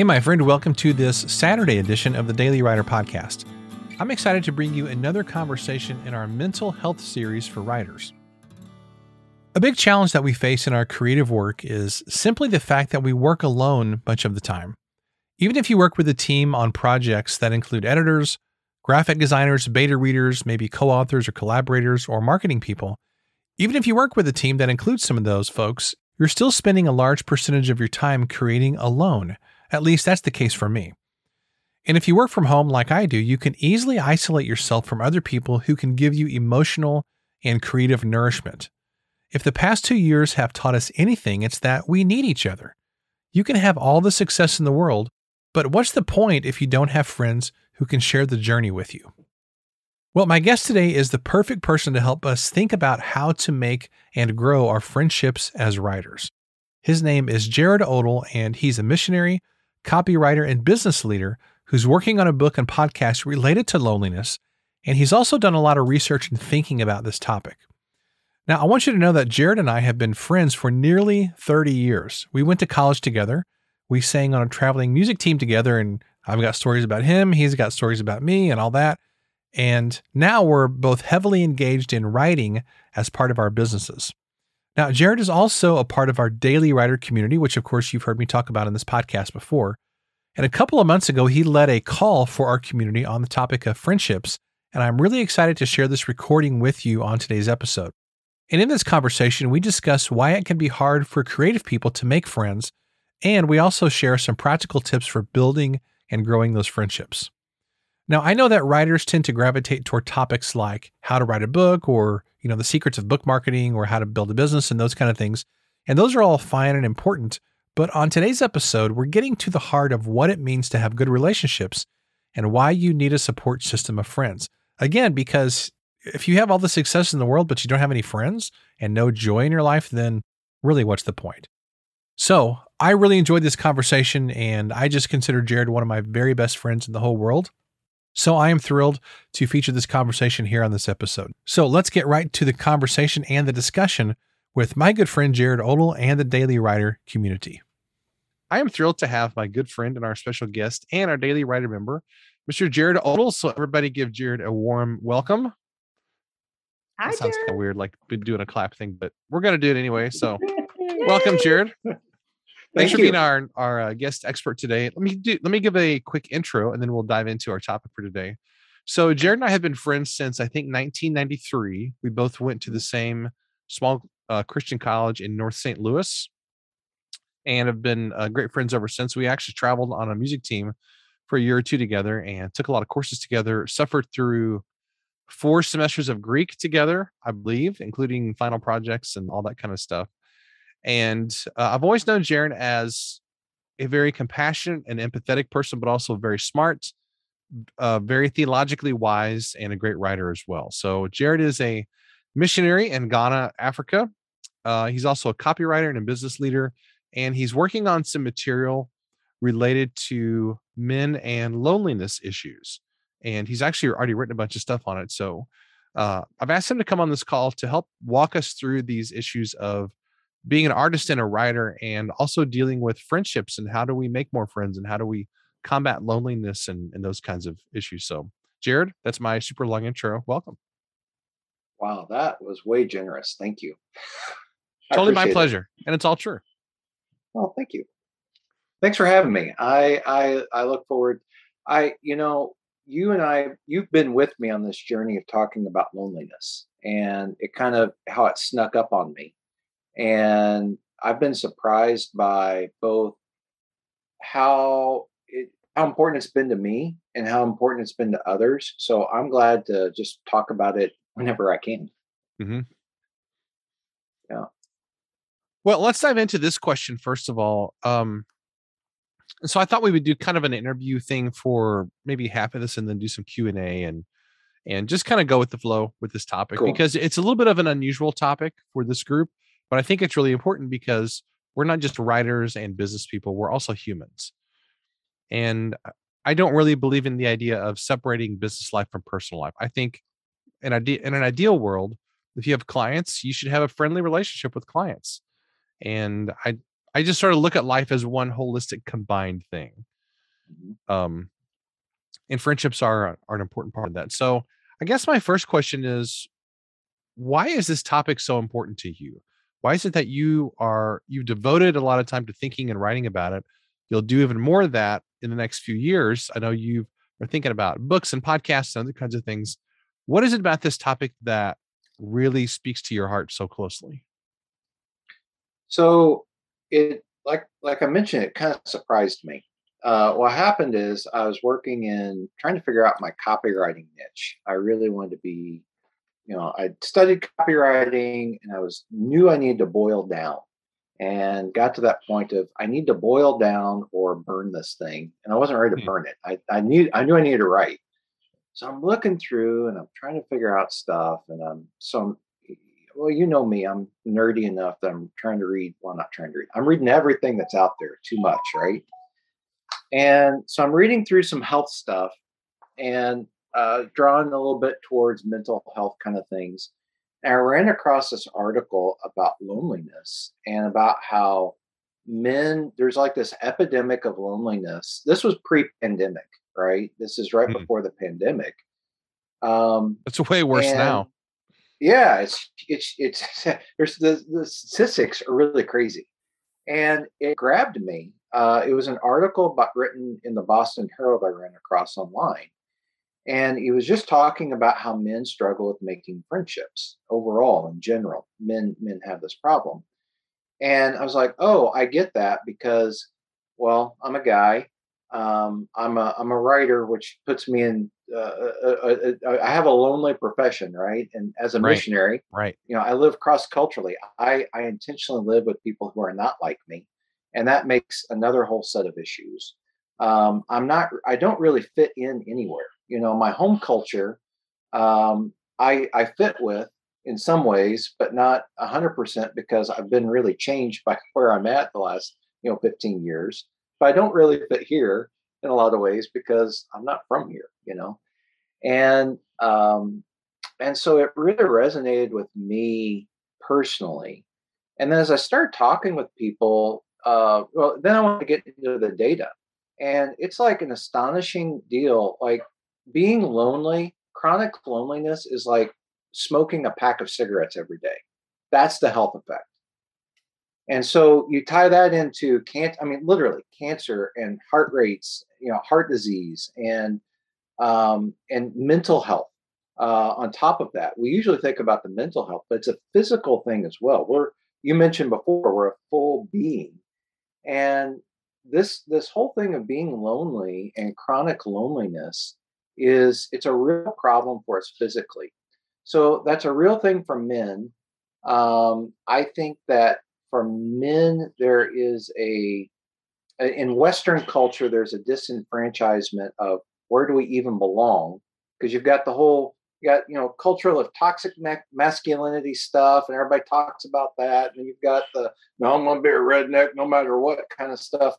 Hey, my friend, welcome to this Saturday edition of the Daily Writer Podcast. I'm excited to bring you another conversation in our mental health series for writers. A big challenge that we face in our creative work is simply the fact that we work alone much of the time. Even if you work with a team on projects that include editors, graphic designers, beta readers, maybe co authors or collaborators, or marketing people, even if you work with a team that includes some of those folks, you're still spending a large percentage of your time creating alone. At least that's the case for me. And if you work from home like I do, you can easily isolate yourself from other people who can give you emotional and creative nourishment. If the past two years have taught us anything, it's that we need each other. You can have all the success in the world, but what's the point if you don't have friends who can share the journey with you? Well, my guest today is the perfect person to help us think about how to make and grow our friendships as writers. His name is Jared Odle, and he's a missionary, copywriter, and business leader who's working on a book and podcast related to loneliness, and he's also done a lot of research and thinking about this topic. Now, I want you to know that Jared and I have been friends for nearly 30 years. We went to college together. We sang on a traveling music team together, and I've got stories about him. He's got stories about me and all that. And now we're both heavily engaged in writing as part of our businesses. Now, Jared is also a part of our daily writer community, which of course you've heard me talk about in this podcast before. And a couple of months ago, he led a call for our community on the topic of friendships. And I'm really excited to share this recording with you on today's episode. And in this conversation, we discuss why it can be hard for creative people to make friends. And we also share some practical tips for building and growing those friendships. Now, I know that writers tend to gravitate toward topics like how to write a book or, you know, the secrets of book marketing or how to build a business and those kind of things. And those are all fine and important. But on today's episode, we're getting to the heart of what it means to have good relationships and why you need a support system of friends. Again, because if you have all the success in the world, but you don't have any friends and no joy in your life, then really what's the point? So I really enjoyed this conversation and I just consider Jared one of my very best friends in the whole world. So I am thrilled to feature this conversation here on this episode. So let's get right to the conversation and the discussion with my good friend Jared Odle and the Daily Writer community. I am thrilled to have my good friend and our special guest and our Daily Writer member, Mr. Jared Odle. So everybody give Jared a warm welcome. Hi, that sounds Jared. kind of weird, like doing a clap thing, but we're going to do it anyway. So welcome, Jared. Thanks Thank for you. being our our uh, guest expert today. Let me do let me give a quick intro, and then we'll dive into our topic for today. So Jared and I have been friends since I think 1993. We both went to the same small uh, Christian college in North St. Louis, and have been uh, great friends ever since. We actually traveled on a music team for a year or two together, and took a lot of courses together. Suffered through four semesters of Greek together, I believe, including final projects and all that kind of stuff. And uh, I've always known Jared as a very compassionate and empathetic person, but also very smart, uh, very theologically wise, and a great writer as well. So Jared is a missionary in Ghana, Africa. Uh, he's also a copywriter and a business leader, and he's working on some material related to men and loneliness issues. And he's actually already written a bunch of stuff on it. So uh, I've asked him to come on this call to help walk us through these issues of being an artist and a writer and also dealing with friendships and how do we make more friends and how do we combat loneliness and, and those kinds of issues so jared that's my super long intro welcome Wow, that was way generous. Thank you. Totally my appreciate it. pleasure and it's all true Well, thank you. Thanks for having me. I I I look forward. I you know you and I you've been with me on this journey of talking about loneliness and it kind of how it snuck up on me, and I've been surprised by both how it how important it's been to me and how important it's been to others. So I'm glad to just talk about it whenever I can. Mm-hmm. Yeah. Well let's dive into this question first of all um so i thought we would do kind of an interview thing for maybe half of this and then do some q&a and and just kind of go with the flow with this topic Cool. because it's a little bit of an unusual topic for this group but i think it's really important because we're not just writers and business people we're also humans and i don't really believe in the idea of separating business life from personal life i think in, ide- in an ideal world if you have clients you should have a friendly relationship with clients and i i just sort of look at life as one holistic combined thing Mm-hmm. Um, and friendships are are an important part of that. So I guess my first question is, why is this topic so important to you? Why is it that you are you've devoted a lot of time to thinking and writing about it? You'll do even more of that in the next few years. I know you are thinking about books and podcasts and other kinds of things. What is it about this topic that really speaks to your heart so closely? So it like like I mentioned, it kind of surprised me. Uh, what happened is I was working in trying to figure out my copywriting niche. I really wanted to be, you know, I studied copywriting and I was knew I needed to boil down and got to that point of I need to boil down or burn this thing. And I wasn't ready to hmm. burn it. I, I knew I knew I needed to write. So I'm looking through and I'm trying to figure out stuff. And I'm so I'm, well, you know me, I'm nerdy enough that I'm trying to read. Well, I'm not trying to read. I'm reading everything that's out there too much, right? And so I'm reading through some health stuff and uh, drawn a little bit towards mental health kind of things. And I ran across this article about loneliness and about how men, there's like this epidemic of loneliness. This was pre pandemic, right? This is right mm. before the pandemic. Um, it's way worse and, now. Yeah, it's it's it's there's the the statistics are really crazy, and it grabbed me. Uh, it was an article about written in the Boston Herald I ran across online, and he was just talking about how men struggle with making friendships overall in general. Men men have this problem, and I was like, oh, I get that because, well, I'm a guy. Um, I'm a I'm a writer, which puts me in. Uh, uh, uh, uh I have a lonely profession, right? And as a right. missionary, right? You know, I live cross culturally. I I intentionally live with people who are not like me, and that makes another whole set of issues. Um, I'm not. I don't really fit in anywhere. You know, my home culture, um, I I fit with in some ways, but not hundred percent because I've been really changed by where I'm at the last you know 15 years but I don't really fit here in a lot of ways because I'm not from here, you know. And um, and so it really resonated with me personally. And then as I started talking with people, uh, well, then I want to get into the data, and it's like an astonishing deal. Like being lonely, chronic loneliness is like smoking a pack of cigarettes every day. That's the health effect. And so you tie that into can't I mean literally cancer and heart rates, you know, heart disease and um, and mental health. Uh, on top of that, we usually think about the mental health, but it's a physical thing as well. We're you mentioned before we're a full being, and this this whole thing of being lonely and chronic loneliness is it's a real problem for us physically. So that's a real thing for men. Um, I think that for men, there is a in Western culture, there's a disenfranchisement of where do we even belong? Because you've got the whole, you got you know, cultural of toxic ma- masculinity stuff, and everybody talks about that. And you've got the no, I'm gonna be a redneck no matter what kind of stuff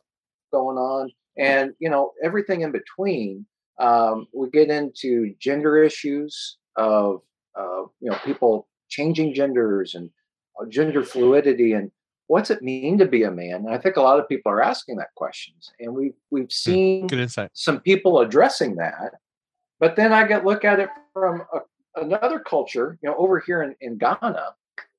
going on, and you know, everything in between. Um, we get into gender issues of uh, you know people changing genders and uh, gender fluidity and what's it mean to be a man? And I think a lot of people are asking that questions, and we've we've hmm, seen some people addressing that. But then I get look at it from a, another culture, you know, over here in, in Ghana.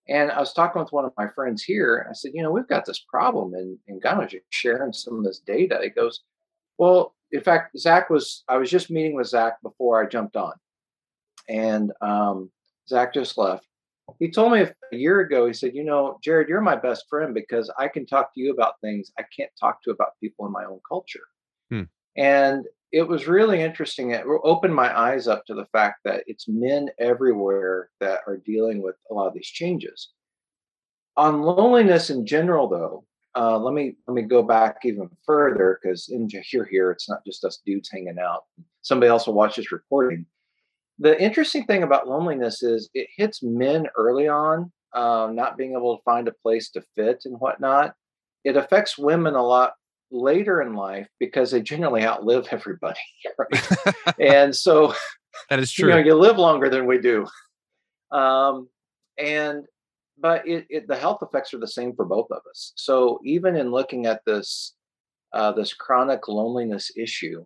And I was talking with one of my friends here, and I said, you know, we've got this problem in, in Ghana, sharing some of this data. He goes, well, in fact, Zach was, I was just meeting with Zach before I jumped on. And um, Zach just left. He told me a year ago, he said, You know, Jared, you're my best friend because I can talk to you about things I can't talk to about people in my own culture. Hmm. And it was really interesting. It opened my eyes up to the fact that it's men everywhere that are dealing with a lot of these changes. On loneliness in general, though, uh, let me let me go back even further because in here here it's not just us dudes hanging out. Somebody else will watch this recording the interesting thing about loneliness is it hits men early on, um, not being able to find a place to fit and whatnot. It affects women a lot later in life because they generally outlive everybody. Right? and so that is true. You know, you live longer than we do. Um, and but it, it, the health effects are the same for both of us. So even in looking at this uh, this chronic loneliness issue.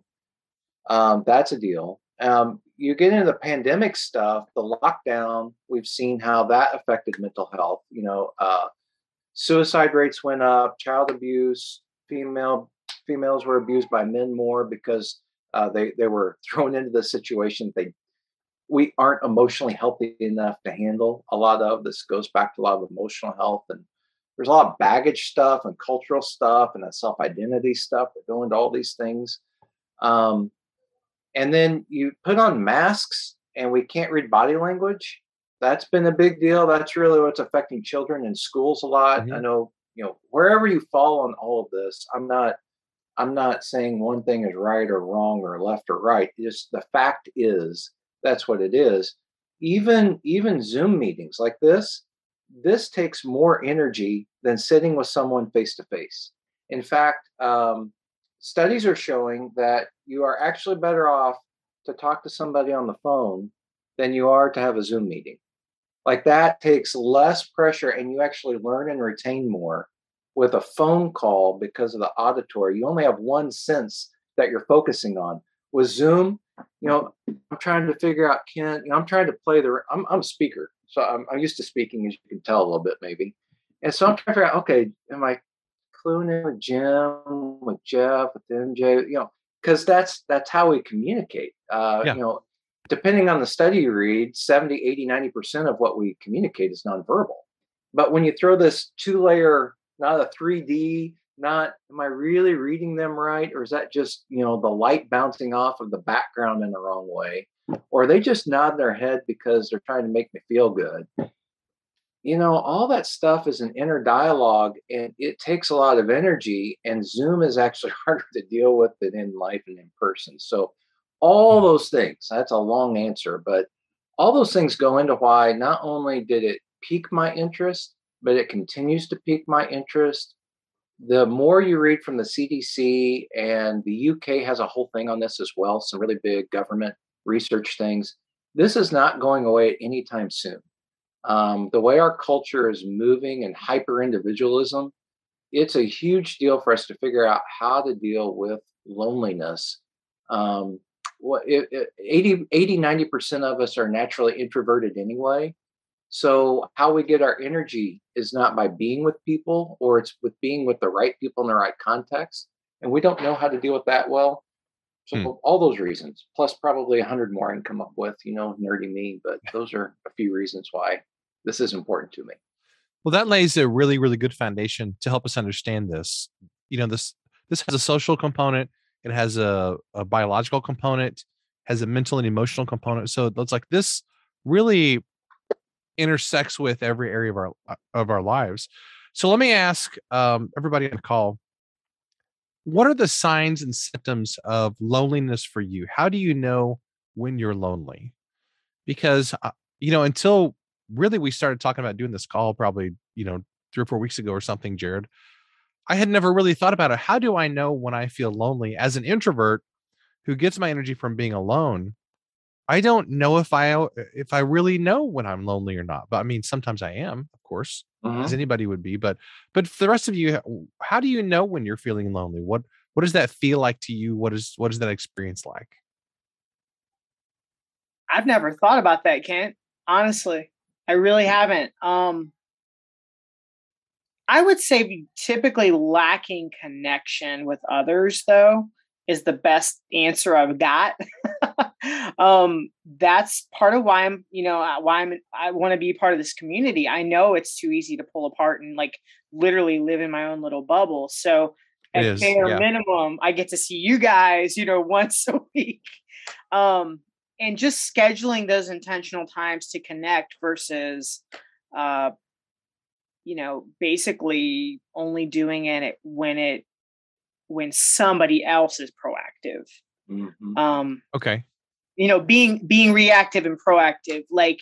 Um, that's a deal. Um, you get into the pandemic stuff, the lockdown, we've seen how that affected mental health. You know, uh, suicide rates went up, child abuse, female females were abused by men more because uh, they they were thrown into the situation they we aren't emotionally healthy enough to handle a lot of this goes back to a lot of emotional health and there's a lot of baggage stuff and cultural stuff and that self identity stuff that go into all these things. Um, and then you put on masks and we can't read body language. That's been a big deal. That's really what's affecting children in schools a lot. Mm-hmm. i know you know wherever you fall on all of this i'm not i'm not saying one thing is right or wrong or left or right. Just the fact is that's what it is. Even even zoom meetings like this this takes more energy than sitting with someone face to face in fact um, studies are showing that you are actually better off to talk to somebody on the phone than you are to have a zoom meeting. Like that takes less pressure and you actually learn and retain more with a phone call because of the auditory. You only have one sense that you're focusing on. With zoom you know, I'm trying to figure out, Kent, you know, I'm trying to play the, I'm, I'm a speaker. So I'm, I'm used to speaking, as you can tell a little bit, maybe. And so I'm trying to figure out, okay, am I cluing in with Jim, with Jeff, with MJ, you know, because that's, that's how we communicate. Uh, yeah. You know, depending on the study you read, 70, 80, 90% of what we communicate is nonverbal. But when you throw this two layer, not a 3D, not am i really reading them right or is that just you know the light bouncing off of the background in the wrong way? Or are they just nod their head because they're trying to make me feel good? You know all that stuff is an inner dialogue and it takes a lot of energy and zoom is actually harder to deal with than in life and in person. So all mm. those things that's a long answer but all those things go into why not only did it pique my interest but it continues to pique my interest the more you read from the CDC, and the UK has a whole thing on this as well, some really big government research things. This is not going away anytime soon. Um, the way our culture is moving and hyper individualism, it's a huge deal for us to figure out how to deal with loneliness. Um, what it, it, 80, 80, 90% of us are naturally introverted anyway. So, how we get our energy is not by being with people or it's with being with the right people in the right context. And we don't know how to deal with that well. So, hmm. all those reasons, plus probably a hundred more I can come up with, you know, nerdy me, but those are a few reasons why this is important to me. Well, that lays a really, really good foundation to help us understand this. You know, this this has a social component, it has a, a biological component, has a mental and emotional component. So it's like this really intersects with every area of our uh, of our lives. So let me ask um, everybody on the call: What are the signs and symptoms of loneliness for you? How do you know when you're lonely? Because uh, you know, until really we started talking about doing this call, probably you know three or four weeks ago or something, Jared. I had never really thought about it. How do I know when I feel lonely as an introvert who gets my energy from being alone? I don't know if I uh, if I really know when I'm lonely or not. But I mean, sometimes I am, of course, uh-huh. as anybody would be. But but for the rest of you, how do you know when you're feeling lonely? What what does that feel like to you? What is what is that experience like? I've never thought about that, Kent. Honestly, I really haven't. Um, I would say typically lacking connection with others, though, is the best answer I've got. um, that's part of why I'm, you know, uh, why I'm, I want to be part of this community. I know it's too easy to pull apart and like literally live in my own little bubble. So at is, bare yeah. minimum, I get to see you guys, you know, once a week. Um, and just scheduling those intentional times to connect versus, uh, you know, basically only doing it when it when somebody else is proactive. Mm-hmm. Um, okay you know being being reactive and proactive. Like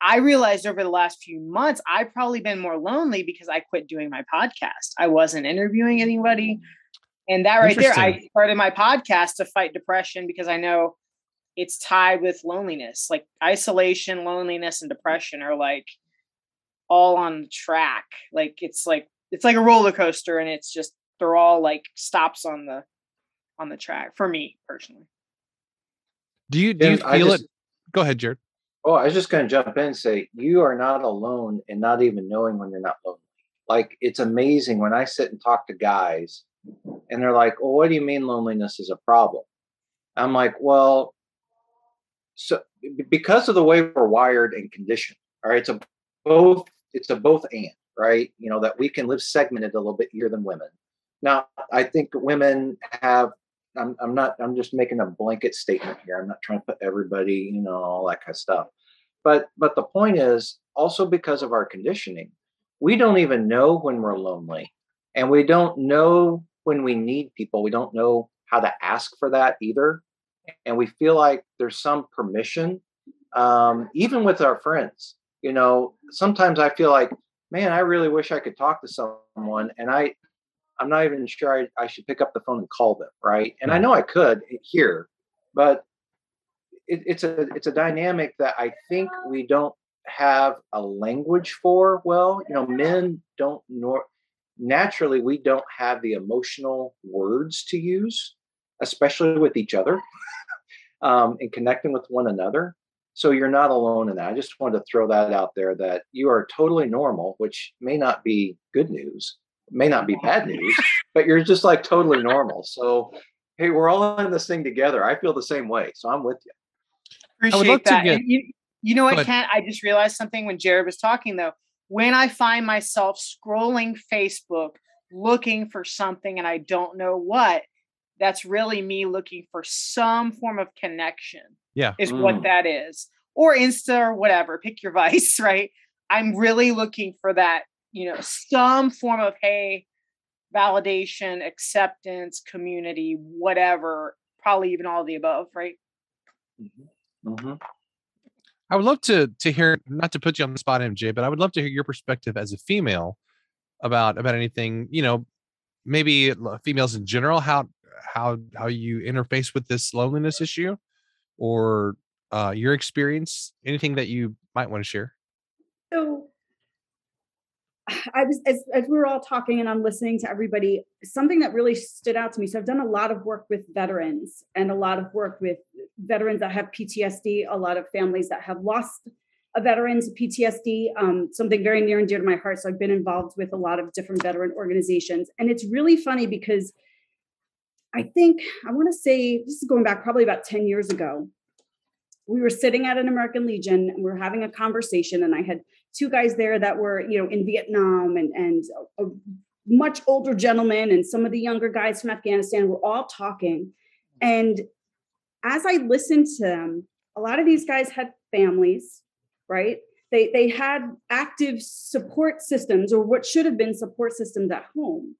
i realized over the last few months i've probably been more lonely because i quit doing my podcast. I wasn't interviewing anybody. And that right there i started my podcast to fight depression because i know it's tied with loneliness. Like isolation loneliness and depression are like all on the track. Like it's like it's like a roller coaster and it's just they're all like stops on the on the track for me personally. Do you do you feel just, it? Go ahead, Jared. Oh, I was just going to jump in and say you are not alone and not even knowing when you're not lonely. Like it's amazing when I sit and talk to guys and they're like, "Well, what do you mean loneliness is a problem?" I'm like, "Well, so because of the way we're wired and conditioned, all right, it's a both it's a both and, right? You know that we can live segmented a little bit easier than women. Now, I think women have. I'm, I'm not. I'm just making a blanket statement here. I'm not trying to put everybody, you know, all that kind of stuff. But but the point is also because of our conditioning, we don't even know when we're lonely, and we don't know when we need people. We don't know how to ask for that either, and we feel like there's some permission, um, even with our friends. You know, sometimes I feel like, man, I really wish I could talk to someone, and I I'm not even sure I, I should pick up the phone and call them, right? And I know I could here, but it, it's a it's a dynamic that I think we don't have a language for. Well, you know, men don't nor naturally we don't have the emotional words to use, especially with each other, um, and connecting with one another. So you're not alone in that. I just wanted to throw that out there that you are totally normal, which may not be good news, may not be bad news, but you're just like totally normal. So, hey, we're all in this thing together. I feel the same way. So I'm with you. Appreciate that. Get... You, you, know what, Kent? I just realized something when Jared was talking, though. When I find myself scrolling Facebook looking for something and I don't know what, that's really me looking for some form of connection. Yeah. Is mm. what that is. Or Insta or whatever. Pick your vice, right? I'm really looking for that you know some form of hey validation acceptance community whatever probably even all of the above right mm-hmm. Mm-hmm. i would love to to hear not to put you on the spot mj but i would love to hear your perspective as a female about about anything you know maybe females in general how how how you interface with this loneliness issue or uh your experience anything that you might want to share so I was as, as we were all talking and I'm listening to everybody, something that really stood out to me. So I've done a lot of work with veterans and a lot of work with veterans that have PTSD, a lot of families that have lost a veteran PTSD, um, something very near and dear to my heart. So I've been involved with a lot of different veteran organizations. And it's really funny because I think I want to say this is going back probably about 10 years ago. We were sitting at an American Legion and we are having a conversation, and I had two guys there that were you know in Vietnam and and a, a much older gentleman and some of the younger guys from Afghanistan were all talking. And as I listened to them a lot of these guys had families right? They they had active support systems or what should have been support systems at home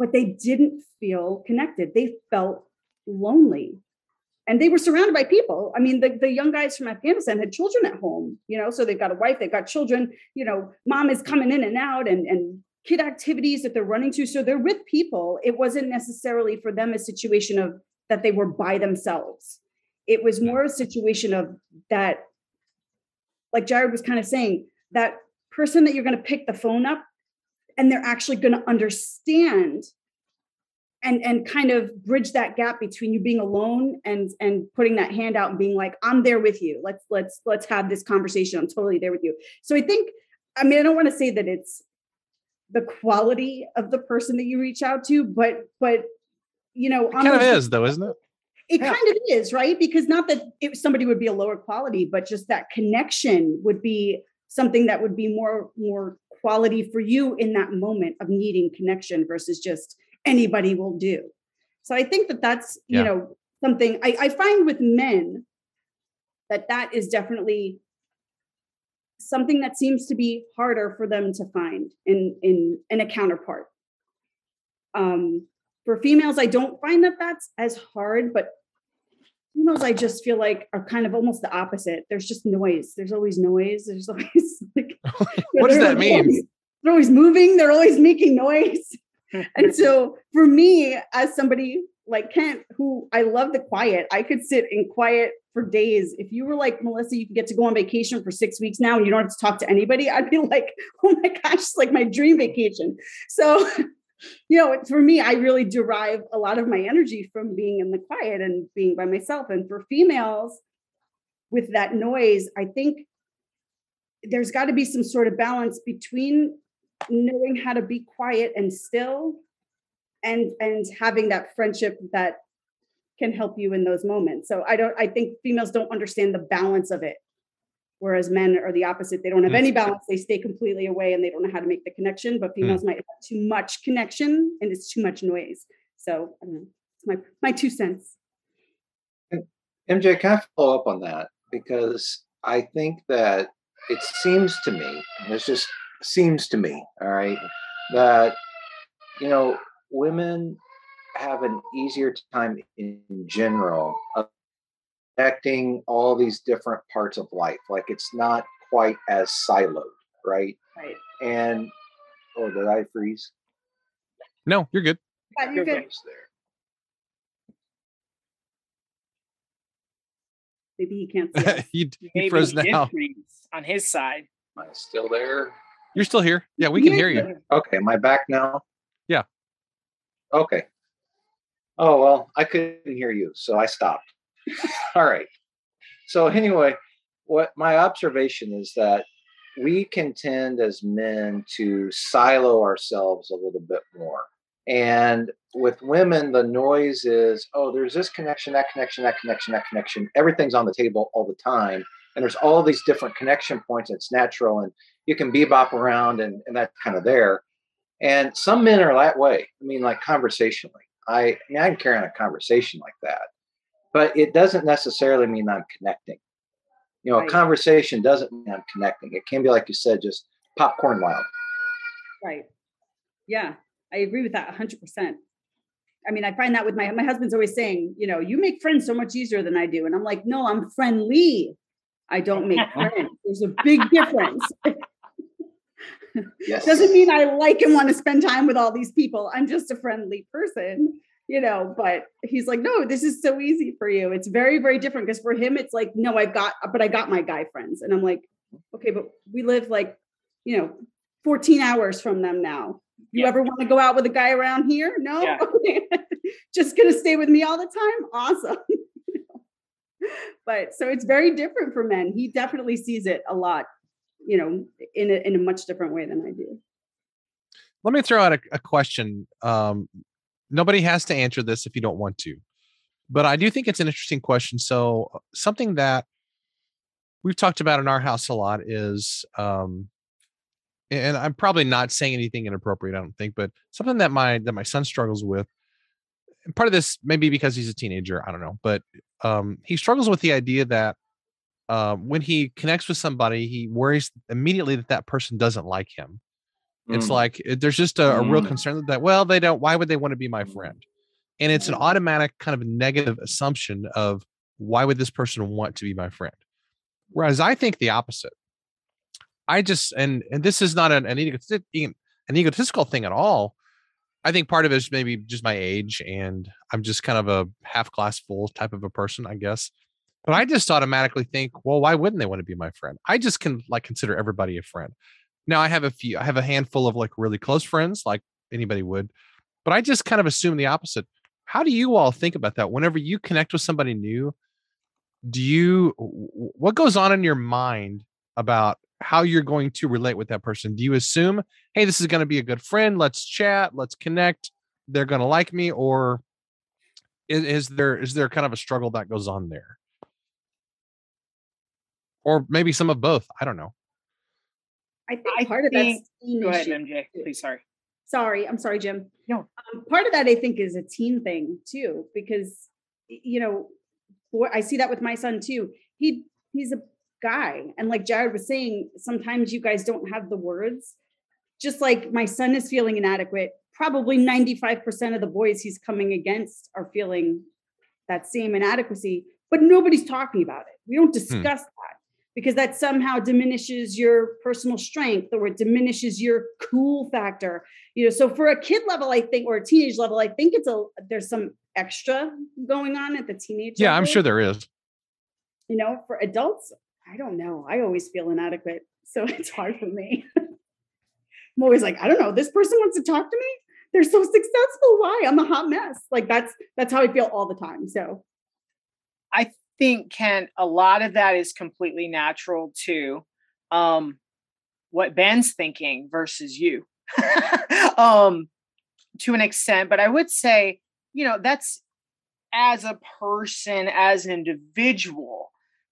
but they didn't feel connected. They felt lonely and they were surrounded by people. I mean, the, the young guys from Afghanistan had children at home, you know, so they've got a wife, they've got children, you know, mom is coming in and out and, and kid activities that they're running to. So they're with people. It wasn't necessarily for them a situation of that they were by themselves. It was more a situation of that, like Jared was kind of saying, that person that you're going to pick the phone up and they're actually going to understand and and kind of bridge that gap between you being alone and and putting that hand out and being like i'm there with you. Let's let's let's have this conversation. I'm totally there with you. So i think i mean i don't want to say that it's the quality of the person that you reach out to but but you know it kind of is though isn't it? It yeah. kind of is right? Because not that it, somebody would be a lower quality but just that connection would be something that would be more more quality for you in that moment of needing connection versus just anybody will do. So I think that that's, yeah. you know, something I, I find with men that that is definitely something that seems to be harder for them to find in in in a counterpart. Um, for females, I don't find that that's as hard, but females, I just feel like are kind of almost the opposite. There's just noise. There's always noise. There's always like what does that mean? Always, they're always moving. They're always making noise and so for me, as somebody like Kent, who I love the quiet, I could sit in quiet for days. If you were like, Melissa, you can get to go on vacation for six weeks now and you don't have to talk to anybody, I'd be like, oh my gosh, it's like my dream vacation. So you know, for me, I really derive a lot of my energy from being in the quiet and being by myself. And for females, with that noise, I think there's got to be some sort of balance between knowing how to be quiet and still and and having that friendship that can help you in those moments. So I don't I think females don't understand the balance of it. Whereas men are the opposite. They don't have any balance. They stay completely away and they don't know how to make the connection. But females mm. might have too much connection and it's too much noise. So I don't know. It's my my two cents. MJ, can I follow up on that? Because I think that it seems to me, it just seems to me, all right, that you know, women have an easier time in general of connecting all these different parts of life. Like it's not quite as siloed, right? Right. And oh, did I freeze? No, you're good. Yeah, you're good. There. Maybe he can't see he, he froze now. On his side. Am I still there? You're still here. Yeah, we can hear you. Okay, am I back now? Yeah. Okay. Oh, well, I couldn't hear you, so I stopped. All right. So, anyway, what my observation is that we can tend as men to silo ourselves a little bit more. And with women, the noise is, oh, there's this connection, that connection, that connection, that connection. Everything's on the table all the time. And there's all these different connection points. It's natural. And you can bebop around and, and that's kind of there. And some men are that way. I mean, like conversationally. I, I mean, I can carry on a conversation like that, but it doesn't necessarily mean I'm connecting. You know, right. a conversation doesn't mean I'm connecting. It can be, like you said, just popcorn wild. Right. Yeah, I agree with that 100%. I mean, I find that with my my husband's always saying, you know, you make friends so much easier than I do, and I'm like, no, I'm friendly. I don't make friends. There's a big difference. yes. Doesn't mean I like and want to spend time with all these people. I'm just a friendly person, you know. But he's like, no, this is so easy for you. It's very, very different because for him, it's like, no, I've got, but I got my guy friends, and I'm like, okay, but we live like, you know, 14 hours from them now. You yeah. ever want to go out with a guy around here? No, yeah. just gonna stay with me all the time. Awesome. but so it's very different for men. He definitely sees it a lot you know, in a, in a much different way than I do. Let me throw out a, a question. Um, nobody has to answer this if you don't want to, but I do think it's an interesting question. So, uh, something that we've talked about in our house a lot is, um, and I'm probably not saying anything inappropriate, I don't think, but something that my that my son struggles with. Part of this maybe because he's a teenager, I don't know, but um, he struggles with the idea that uh, when he connects with somebody, he worries immediately that that person doesn't like him. Mm. It's like eh, there's just a, mm. a, real mm. concern that, well, they don't, why would they want to be my mm. friend? And it's an automatic kind of negative assumption of why would this person want to be my friend? Whereas I think the opposite. I just, and and this is not an, an, an egotistical thing at all. I think part of it is maybe just my age, and I'm just kind of a half glass full type of a person, I guess. But I just automatically think, well, why wouldn't they want to be my friend? I just can like consider everybody a friend. Now I have a few, I have a handful of like really close friends, like anybody would, but I just kind of assume the opposite. How do you all think about that? Whenever you connect with somebody new, do you, what goes on in your mind about how you're going to relate with that person? Do you assume, hey, this is going to be a good friend? Let's chat, let's connect. They're going to like me, or is, is there is there kind of a struggle that goes on there? or maybe some of both. I don't know. I think I part think, of that. Go ahead, MJ. Please, sorry. Sorry, I'm sorry, Jim. No. Um, part of that I think is a teen thing too, because you know, I see that with my son too. He he's a guy, and like Jared was saying, sometimes you guys don't have the words. Just like my son is feeling inadequate, probably 95% of the boys he's coming against are feeling that same inadequacy, but nobody's talking about it. We don't hmm. discuss hmm. that because that somehow diminishes your personal strength or it diminishes your cool factor you know so for a kid level i think or a teenage level i think it's a there's some extra going on at the teenage yeah level. i'm sure there is you know for adults i don't know i always feel inadequate so it's hard for me i'm always like i don't know this person wants to talk to me they're so successful. Why? I'm a hot mess. Like that's that's how I feel all the time. So I think Kent, a lot of that is completely natural too. Um, what Ben's thinking versus you. um, to an extent, but I would say, you know, that's as a person, as an individual.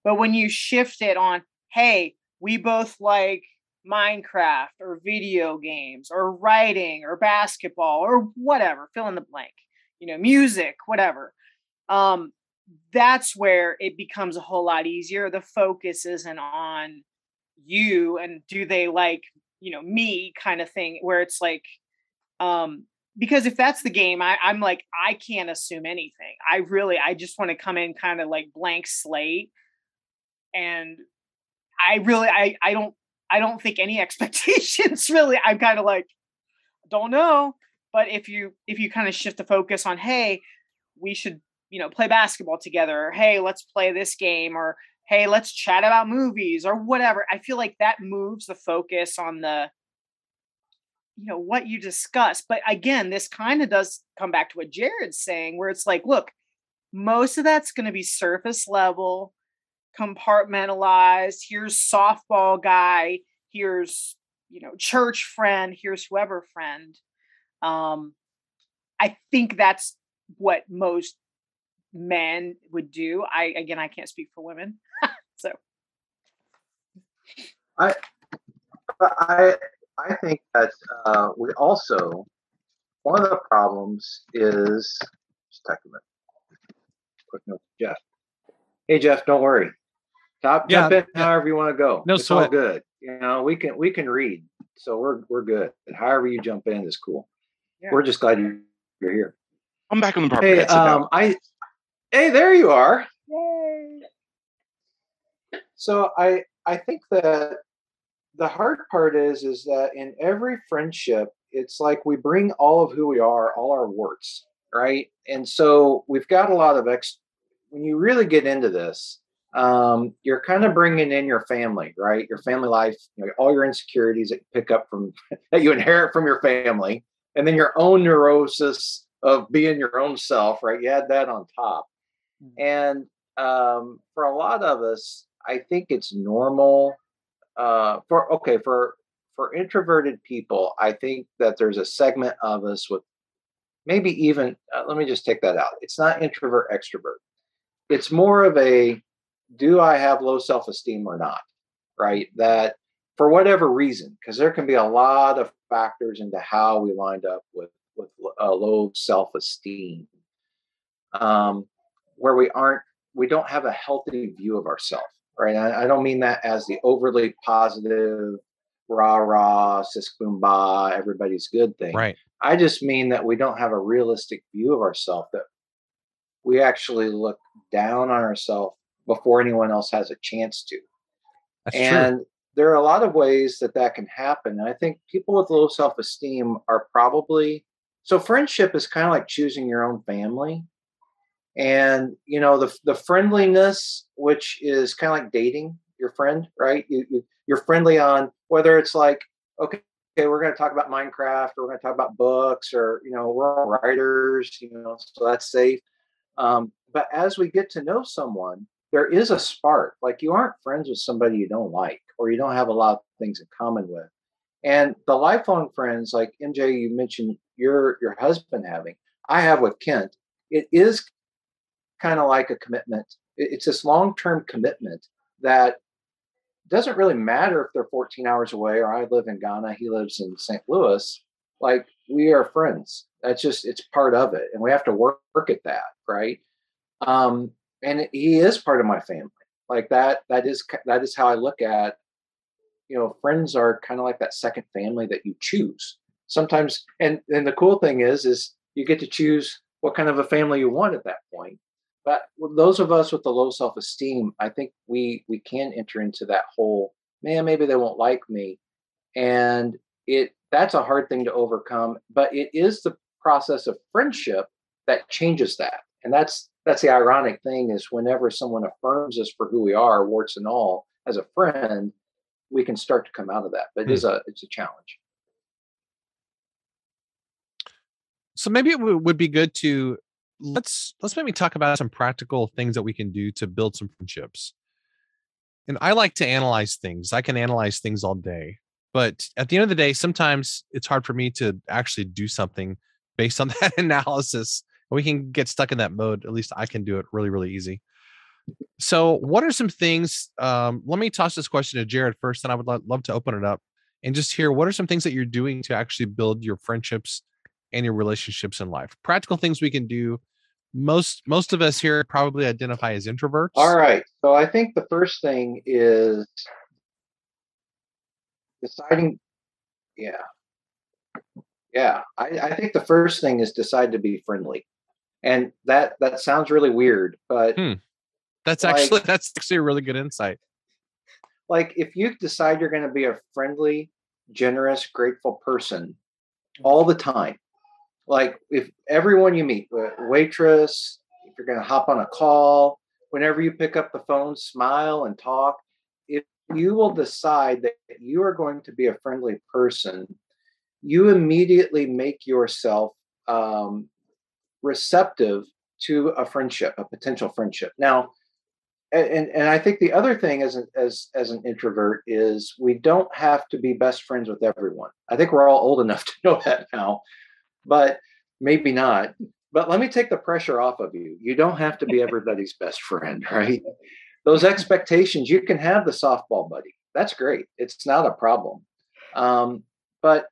But when you shift it on, hey, we both like Minecraft or video games or writing or basketball or whatever, fill in the blank, you know, music, whatever. Um, that's where it becomes a whole lot easier. The focus isn't on you and do they like, you know, me kind of thing, where it's like, um, because if that's the game, I, I'm like, I can't assume anything. I really, I just want to come in kind of like blank slate. And I really, I, I don't, I don't think any expectations really. I'm kind of like, don't know. But if you, if you kind of shift the focus on, hey, we should, you know, play basketball together, or hey, let's play this game, or hey, let's chat about movies or whatever. I feel like that moves the focus on the, you know what you discuss but again this kind of does come back to what jared's saying where it's like look most of that's going to be surface level compartmentalized here's softball guy here's you know church friend here's whoever friend um i think that's what most men would do i again i can't speak for women so i i I think that uh, we also one of the problems is just a minute. Quick note, Jeff. Hey Jeff, don't worry. Top yeah, jump in yeah. however you want to go. No it's sweat. all good. You know, we can we can read, so we're we're good. And however you jump in is cool. Yeah. We're just glad you're here. I'm back on the property. Hey, um, I hey, there you are. Yay. So I I think that the hard part is is that in every friendship it's like we bring all of who we are all our warts right and so we've got a lot of ex when you really get into this um, you're kind of bringing in your family right your family life you know, all your insecurities that you pick up from that you inherit from your family and then your own neurosis of being your own self right you add that on top mm-hmm. and um, for a lot of us i think it's normal uh, for okay for for introverted people, I think that there's a segment of us with maybe even uh, let me just take that out. It's not introvert extrovert. It's more of a do I have low self esteem or not? Right? That for whatever reason, because there can be a lot of factors into how we wind up with with a low self esteem, um, where we aren't we don't have a healthy view of ourselves right? I, I don't mean that as the overly positive, rah rah, sis boom everybody's good thing. Right. I just mean that we don't have a realistic view of ourselves, that we actually look down on ourselves before anyone else has a chance to. That's and true. there are a lot of ways that that can happen. And I think people with low self esteem are probably so friendship is kind of like choosing your own family and you know the the friendliness which is kind of like dating your friend right you, you you're friendly on whether it's like okay okay we're going to talk about minecraft or we're going to talk about books or you know we're all writers you know so that's safe um, but as we get to know someone there is a spark like you aren't friends with somebody you don't like or you don't have a lot of things in common with and the lifelong friends like mj you mentioned your your husband having i have with kent it is kind of like a commitment. It's this long term commitment that doesn't really matter if they're 14 hours away or I live in Ghana, he lives in St. Louis. Like we are friends. That's just, it's part of it. And we have to work, work at that. Right. Um, and he is part of my family. Like that, that is, that is how I look at, you know, friends are kind of like that second family that you choose sometimes. And, and the cool thing is, is you get to choose what kind of a family you want at that point but those of us with the low self-esteem i think we we can enter into that whole man maybe they won't like me and it that's a hard thing to overcome but it is the process of friendship that changes that and that's that's the ironic thing is whenever someone affirms us for who we are warts and all as a friend we can start to come out of that but it hmm. is a it's a challenge So maybe it would be good to let's let's maybe talk about some practical things that we can do to build some friendships. And I like to analyze things. I can analyze things all day. But at the end of the day, sometimes it's hard for me to actually do something based on that analysis. We can get stuck in that mode. At least I can do it really, really easy. So, what are some things? Um, let me toss this question to Jared first, and I would lo- love to open it up and just hear what are some things that you're doing to actually build your friendships and your relationships in life. Practical things we can do. Most most of us here probably identify as introverts. All right. So I think the first thing is deciding. Yeah. Yeah. I, I think the first thing is decide to be friendly. And that that sounds really weird, but hmm. that's like, actually that's actually a really good insight. Like if you decide you're going to be a friendly, generous, grateful person all the time, like if everyone you meet, waitress, if you're going to hop on a call, whenever you pick up the phone, smile and talk. If you will decide that you are going to be a friendly person, you immediately make yourself um, receptive to a friendship, a potential friendship. Now, and and I think the other thing as an, as as an introvert is we don't have to be best friends with everyone. I think we're all old enough to know that now but maybe not. But let me take the pressure off of you. You don't have to be everybody's best friend, right? Those expectations, you can have the softball buddy. That's great. It's not a problem. Um, but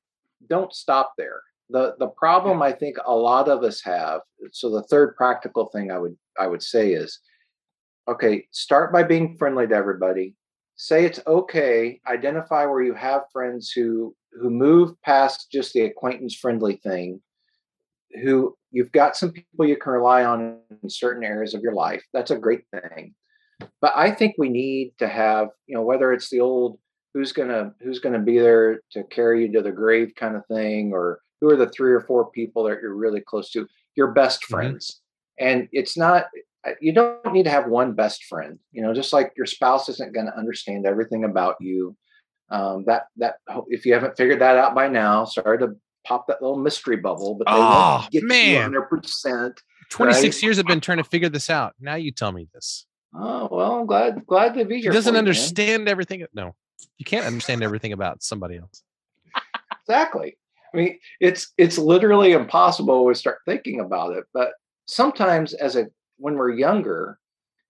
don't stop there. The the problem I think a lot of us have. So the third practical thing I would I would say is, okay, start by being friendly to everybody. Say it's okay. Identify where you have friends who who move past just the acquaintance friendly thing who you've got some people you can rely on in certain areas of your life that's a great thing but i think we need to have you know whether it's the old who's gonna who's gonna be there to carry you to the grave kind of thing or who are the three or four people that you're really close to your best mm-hmm. friends mm-hmm. and it's not uh, you don't need to have one best friend you know just like your spouse isn't going to understand everything about you um, that that if you haven't figured that out by now, sorry to pop that little mystery bubble, but they oh, won't get man. you 100%. 26 right? years have been trying to figure this out. Now you tell me this. Oh, well, I'm glad glad to be here. He doesn't understand man. everything. No, you can't understand everything about somebody else. exactly. I mean, it's it's literally impossible to start thinking about it. But sometimes, as a when we're younger,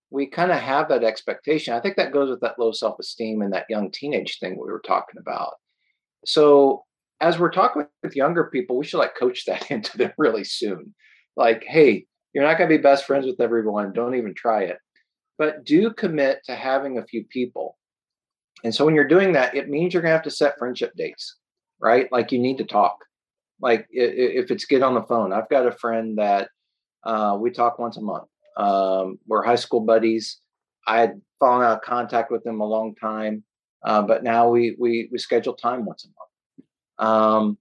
we kind of have that expectation. I think that goes with that low self esteem and that young teenage thing we were talking about. So, as we're talking with younger people, we should like coach that into them really soon. Like, hey, you're not going to be best friends with everyone. Don't even try it. But do commit to having a few people. And so, when you're doing that, it means you're going to have to set friendship dates, right? Like, you need to talk. Like, if it's get on the phone, I've got a friend that uh, we talk once a month um, we're high school buddies. I had fallen out of contact with him a long time, uh, but now we we we schedule time once a month. Um,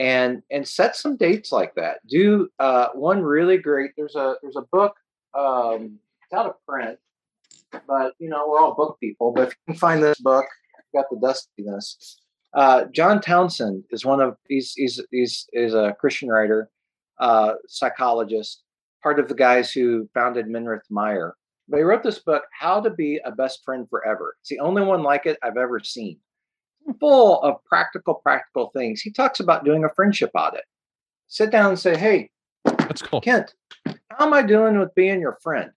and and set some dates like that. Do uh, one really great. There's a there's a book. Um, it's out of print, but you know we're all book people. But if you can find this book, got the dustiness. Uh, John Townsend is one of he's he's he's is a Christian writer, uh, psychologist, part of the guys who founded Minirth Meier. But he wrote this book, How to Be a Best Friend Forever. It's the only one like it I've ever seen. Full of practical, practical things. He talks about doing a friendship audit. Sit down and say, Hey, that's cool. Kent, how am I doing with being your friend?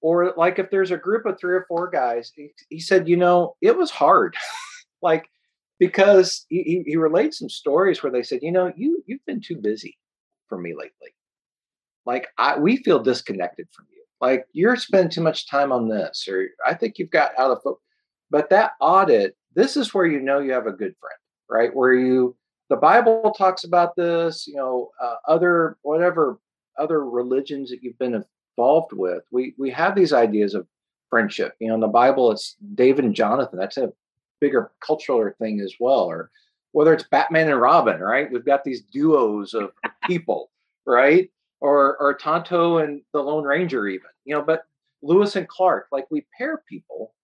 or like if there's a group of three or four guys, he, he said, you know, it was hard. like because he, he relates some stories where they said, you know, you you've been too busy for me lately. Like I, we feel disconnected from you. Like you're spending too much time on this or i think you've got out of focus but that audit this is where you know you have a good friend right? Where you the bible talks about this you know uh, other whatever other religions that you've been involved with. We we have these ideas of friendship. You know in the bible it's david and jonathan. That's a bigger cultural thing as well or whether it's batman and robin right we've got these duos of people right or or Tonto and the Lone Ranger, even you know. But Lewis and Clark, like we pair people,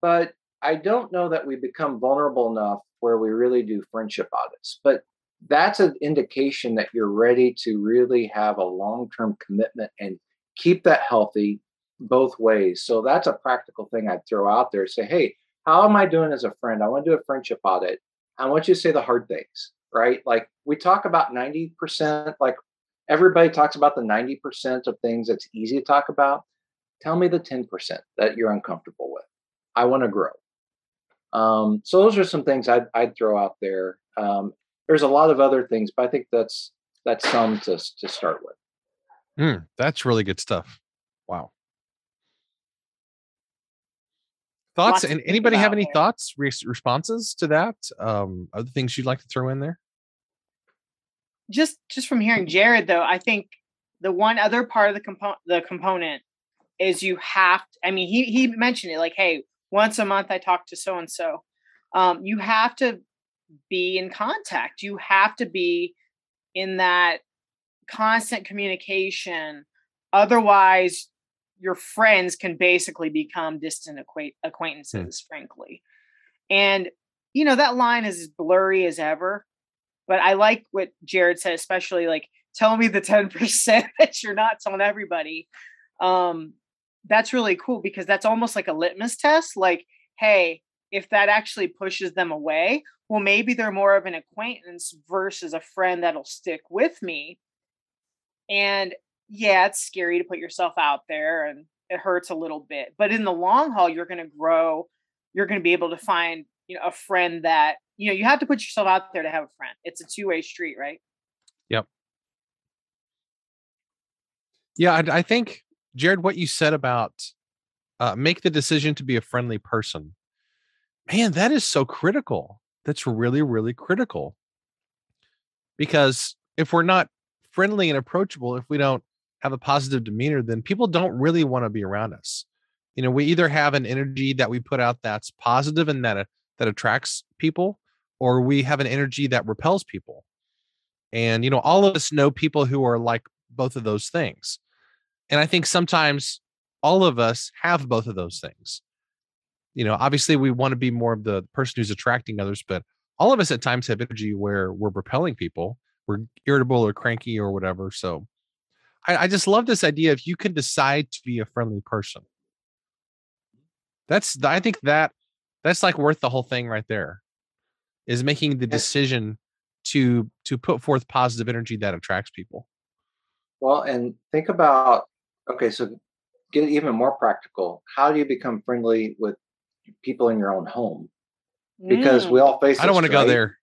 but I don't know that we become vulnerable enough where we really do friendship audits. But that's an indication that you're ready to really have a long-term commitment and keep that healthy both ways. So that's a practical thing I'd throw out there. Say, hey, how am I doing as a friend? I want to do a friendship audit. I want you to say the hard things, right? Like we talk about 90%, like everybody talks about the 90% of things that's easy to talk about. Tell me the 10% that you're uncomfortable with. I want to grow. Um, so those are some things I'd, I'd throw out there. Um, there's a lot of other things, but I think that's that's some to to start with. Mm, that's really good stuff. Wow. Thoughts and anybody have any there. thoughts, re- responses to that? Um, other things you'd like to throw in there? Just just from hearing Jared though, I think the one other part of the component the component is you have to, I mean he he mentioned it like, hey, once a month I talk to so and so. Um, you have to be in contact. You have to be in that constant communication. Otherwise, your friends can basically become distant acquaint- hmm. acquaintances, frankly. And, you know, that line is as blurry as ever. But I like what Jared said, especially like, tell me the 10% that you're not telling everybody. Um, that's really cool because that's almost like a litmus test. Like, hey, if that actually pushes them away, well, maybe they're more of an acquaintance versus a friend that'll stick with me. And yeah, it's scary to put yourself out there and it hurts a little bit. But in the long haul, you're going to grow. You're going to be able to find, you know, a friend that, you know, you have to put yourself out there to have a friend. It's a two way street, right? Yep. Yeah, I, I think, Jared, what you said about uh, make the decision to be a friendly person, man, that is so critical. That's really, really critical. Because if we're not friendly and approachable, if we don't have a positive demeanor, then people don't really want to be around us. You know, we either have an energy that we put out that's positive and that uh, that attracts people, or we have an energy that repels people. And you know, all of us know people who are like both of those things. And I think sometimes all of us have both of those things. You know, obviously we want to be more of the person who's attracting others, but all of us at times have energy where we're repelling people, we're irritable or cranky or whatever. So I, I just love this idea if you can decide to be a friendly person. That's I think that that's like worth the whole thing right there. Is making the decision to to put forth positive energy that attracts people. Well, and think about okay, so get even more practical. How do you become friendly with people in your own home? Because mm. we all face. I don't want to go there.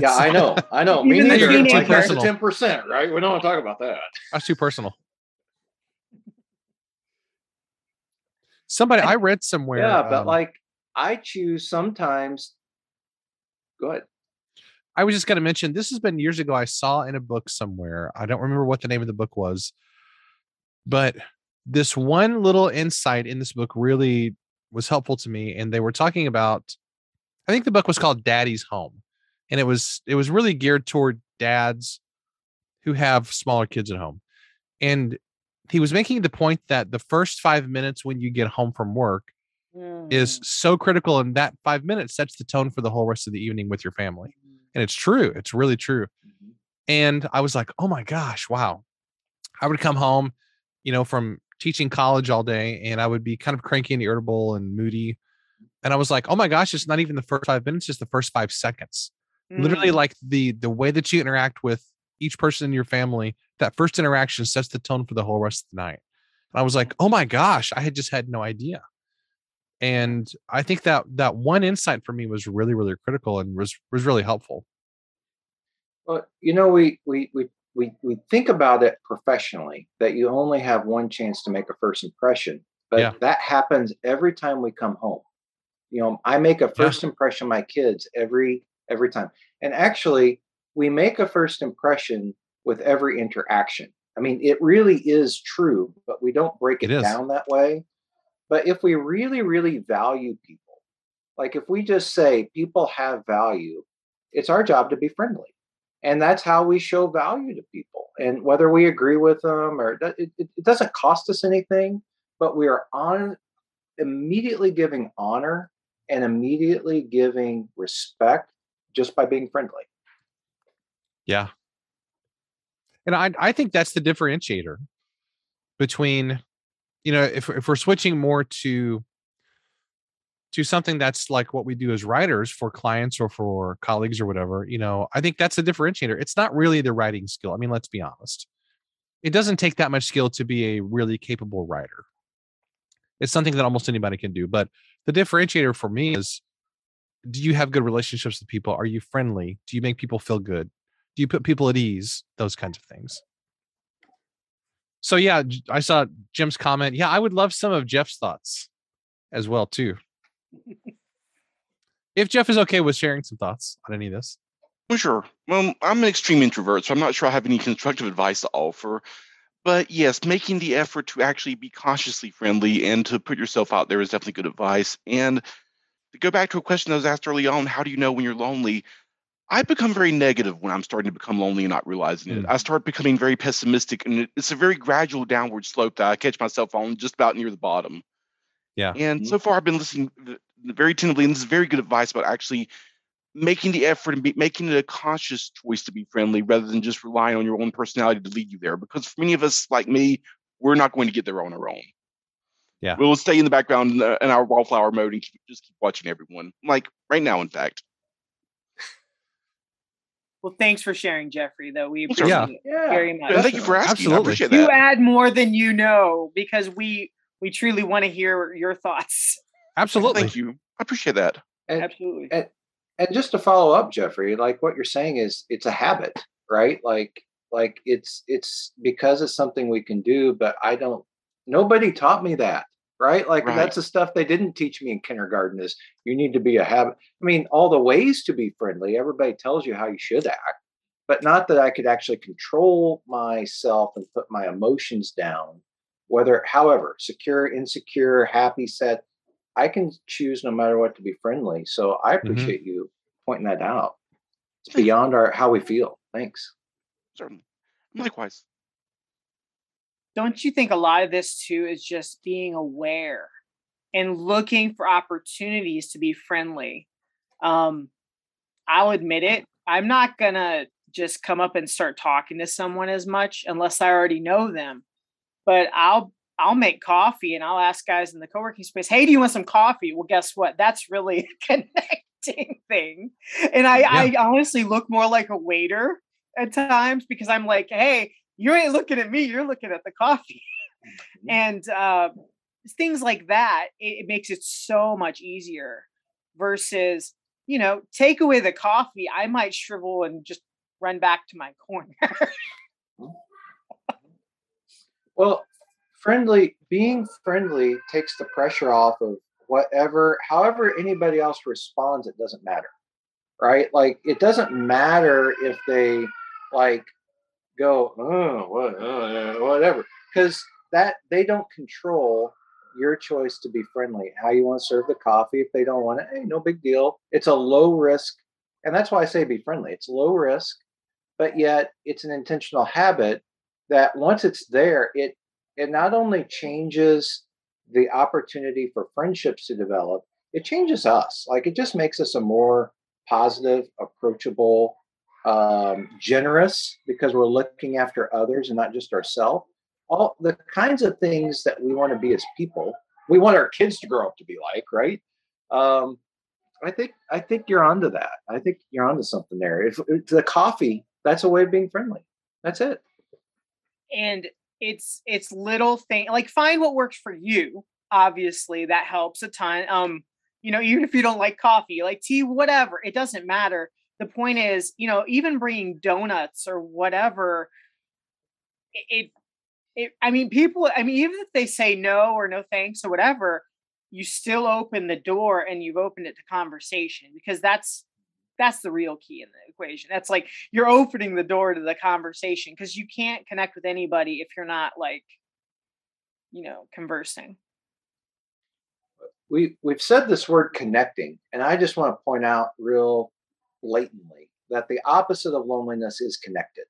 That's, yeah, I know. I know. Me neither. Like that's ten percent, right? We don't want to talk about that. That's too personal. Somebody I read somewhere. Yeah, but um, like I choose sometimes. Go ahead. I was just going to mention this has been years ago. I saw in a book somewhere. I don't remember what the name of the book was, but this one little insight in this book really was helpful to me. And they were talking about, I think the book was called Daddy's Home and it was it was really geared toward dads who have smaller kids at home and he was making the point that the first five minutes when you get home from work mm. is so critical and that five minutes sets the tone for the whole rest of the evening with your family mm-hmm. and it's true it's really true mm-hmm. and i was like oh my gosh wow i would come home you know from teaching college all day and i would be kind of cranky and irritable and moody and i was like oh my gosh it's not even the first five minutes just the first five seconds mm. literally like the the way that you interact with each person in your family that first interaction sets the tone for the whole rest of the night and i was like oh my gosh i had just had no idea and i think that that one insight for me was really really critical and was was really helpful well you know we we we we, we think about it professionally that you only have one chance to make a first impression but yeah. that happens every time we come home you know i make a first yeah. impression of my kids every every time. And actually, we make a first impression with every interaction. I mean, it really is true, but we don't break it, it down that way. But if we really, really value people, like if we just say people have value, it's our job to be friendly. And that's how we show value to people. And whether we agree with them or it, it, it doesn't cost us anything, but we are on immediately giving honor and immediately giving respect just by being friendly. Yeah. And I I think that's the differentiator between, you know, if if we're switching more to to something that's like what we do as writers for clients or for colleagues or whatever, you know, I think that's a differentiator. It's not really the writing skill. I mean, let's be honest. It doesn't take that much skill to be a really capable writer. It's something that almost anybody can do. But the differentiator for me is do you have good relationships with people? Are you friendly? Do you make people feel good? Do you put people at ease? Those kinds of things. So yeah, I saw Jim's comment. Yeah, I would love some of Jeff's thoughts as well too. if Jeff is okay with sharing some thoughts on any of this. Well, sure. Well, I'm an extreme introvert, so I'm not sure I have any constructive advice to offer. But yes, making the effort to actually be consciously friendly and to put yourself out there is definitely good advice. And to go back to a question that was asked early on, how do you know when you're lonely? I become very negative when I'm starting to become lonely and not realizing it. Mm. I start becoming very pessimistic, and it's a very gradual downward slope that I catch myself on just about near the bottom. Yeah. And mm-hmm. so far, I've been listening very attentively, and this is very good advice about actually making the effort and be, making it a conscious choice to be friendly rather than just relying on your own personality to lead you there. Because for many of us, like me, we're not going to get there on our own. Yeah. We'll stay in the background in, the, in our wallflower mode and keep, just keep watching everyone. Like right now, in fact. Well, thanks for sharing, Jeffrey. Though we appreciate yeah. it very much. And thank you for asking. Absolutely. I appreciate that. You add more than you know because we we truly want to hear your thoughts. Absolutely. Thank you. I appreciate that. And, Absolutely. And, and just to follow up, Jeffrey, like what you're saying is it's a habit, right? Like like it's it's because it's something we can do, but I don't nobody taught me that. Right. Like right. that's the stuff they didn't teach me in kindergarten is you need to be a habit. I mean, all the ways to be friendly, everybody tells you how you should act, but not that I could actually control myself and put my emotions down, whether however, secure, insecure, happy, sad, I can choose no matter what to be friendly. So I mm-hmm. appreciate mm-hmm. you pointing that out. It's beyond our how we feel. Thanks. Certainly. Likewise. Don't you think a lot of this too is just being aware and looking for opportunities to be friendly? Um, I'll admit it. I'm not gonna just come up and start talking to someone as much unless I already know them. But I'll I'll make coffee and I'll ask guys in the co-working space, hey, do you want some coffee? Well, guess what? That's really a connecting thing. And I, yeah. I honestly look more like a waiter at times because I'm like, hey, you ain't looking at me, you're looking at the coffee. Mm-hmm. and uh, things like that, it, it makes it so much easier versus, you know, take away the coffee, I might shrivel and just run back to my corner. well, friendly being friendly takes the pressure off of whatever however anybody else responds it doesn't matter right like it doesn't matter if they like go oh what, uh, whatever because that they don't control your choice to be friendly how you want to serve the coffee if they don't want it hey no big deal it's a low risk and that's why i say be friendly it's low risk but yet it's an intentional habit that once it's there it it not only changes the opportunity for friendships to develop, it changes us. Like it just makes us a more positive, approachable, um, generous because we're looking after others and not just ourselves. All the kinds of things that we want to be as people, we want our kids to grow up to be like, right? Um, I think I think you're onto that. I think you're onto something there. If, if the coffee, that's a way of being friendly. That's it. And it's it's little thing like find what works for you obviously that helps a ton um you know even if you don't like coffee like tea whatever it doesn't matter the point is you know even bringing donuts or whatever it, it, i mean people i mean even if they say no or no thanks or whatever you still open the door and you've opened it to conversation because that's that's the real key in the equation. That's like you're opening the door to the conversation because you can't connect with anybody if you're not like you know conversing. We we've said this word connecting and i just want to point out real blatantly that the opposite of loneliness is connected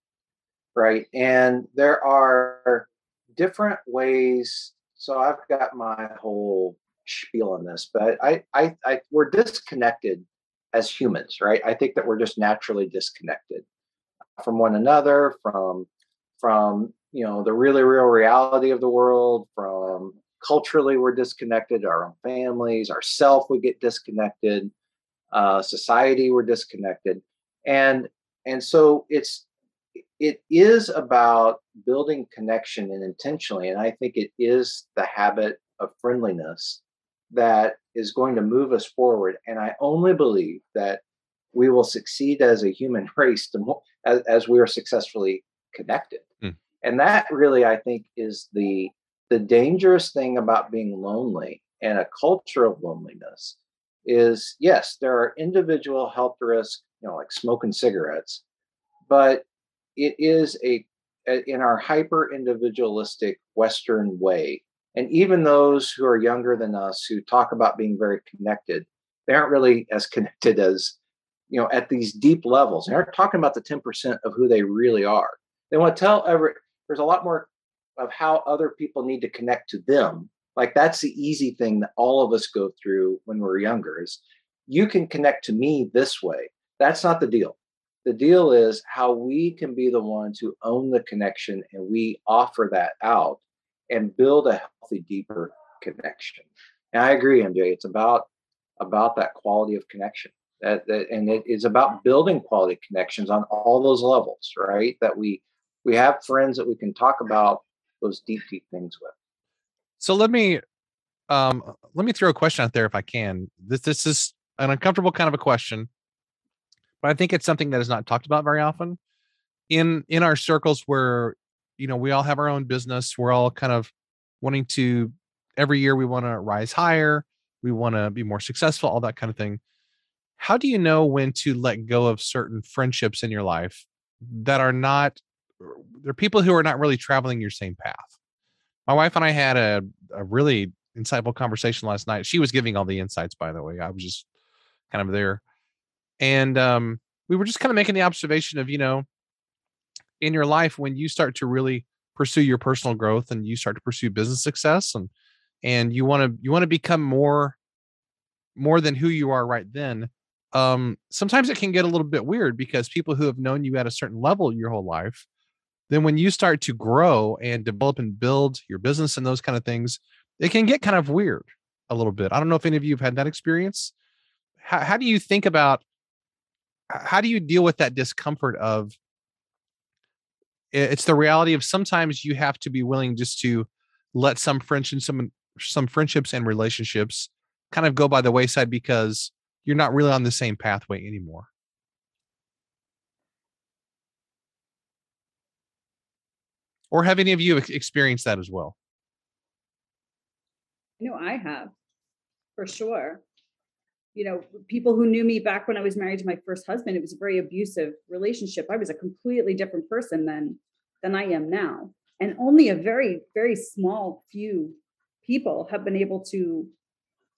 right and there are different ways so i've got my whole spiel on this but i i, I we're disconnected as humans, right? I think that we're just naturally disconnected. from one another, from from you know the really real reality of the world, from culturally we're disconnected, our own families, ourself we get disconnected, uh, society we're disconnected, and and so it's it is about building connection and intentionally, and I think it is the habit of friendliness that is going to move us forward. And I only believe that we will succeed as a human race more, as, as, we are successfully connected. Mm. And that really, I think, is the the dangerous thing about being lonely and a culture of loneliness is yes, there are individual health risks, you know, like smoking cigarettes, but it is a in our hyper individualistic Western way and even those who are younger than us who talk about being very connected, they aren't really as connected as, you know, at these deep levels. They aren't talking about the 10% of who they really are. They want to tell every, there's a lot more of how other people need to connect to them. Like that's the easy thing that all of us go through when we're younger is you can connect to me this way. That's not the deal. The deal is how we can be the ones who own the connection and we offer that out and build a healthy, deeper connection. And I agree, MJ. It's about about that quality of connection. That, that and it is about building quality connections on all those levels, right? That we we have friends that we can talk about those deep, deep things with. So let me um let me throw a question out there if I can. This this is an uncomfortable kind of a question, but I think it's something that is not talked about very often. In in our circles where you know we all have our own business we're all kind of wanting to every year we want to rise higher we want to be more successful all that kind of thing. How do you know when to let go of certain friendships in your life that are not they're people who are not really traveling your same path my wife and i had a, a really insightful conversation last night. She was giving all the insights by the way. I was just kind of there. And um we were just kind of making the observation of you know in your life when you start to really pursue your personal growth and you start to pursue business success and and you want to you want to become more more than who you are right then um sometimes it can get a little bit weird because people who have known you at a certain level your whole life then when you start to grow and develop and build your business and those kind of things it can get kind of weird a little bit. I don't know if any of you have had that experience. How, how do you think about how do you deal with that discomfort of it's the reality of sometimes you have to be willing just to let some friendships some some friendships and relationships kind of go by the wayside because you're not really on the same pathway anymore or have any of you experienced that as well no i have for sure you know, people who knew me back when I was married to my first husband, it was a very abusive relationship. I was a completely different person than than I am now. And only a very, very small few people have been able to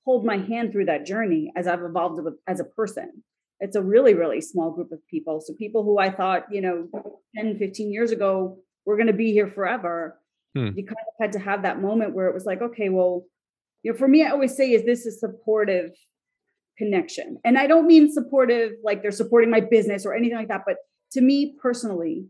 hold my hand through that journey as I've evolved as a person. It's a really, really small group of people. So people who I thought, you know, 10, 15 years ago, we're going to be here forever. Hmm. You kind of had to have that moment where it was like, okay, well, you know, for me, I always say, is this a supportive connection. And I don't mean supportive, like they're supporting my business or anything like that. But to me personally,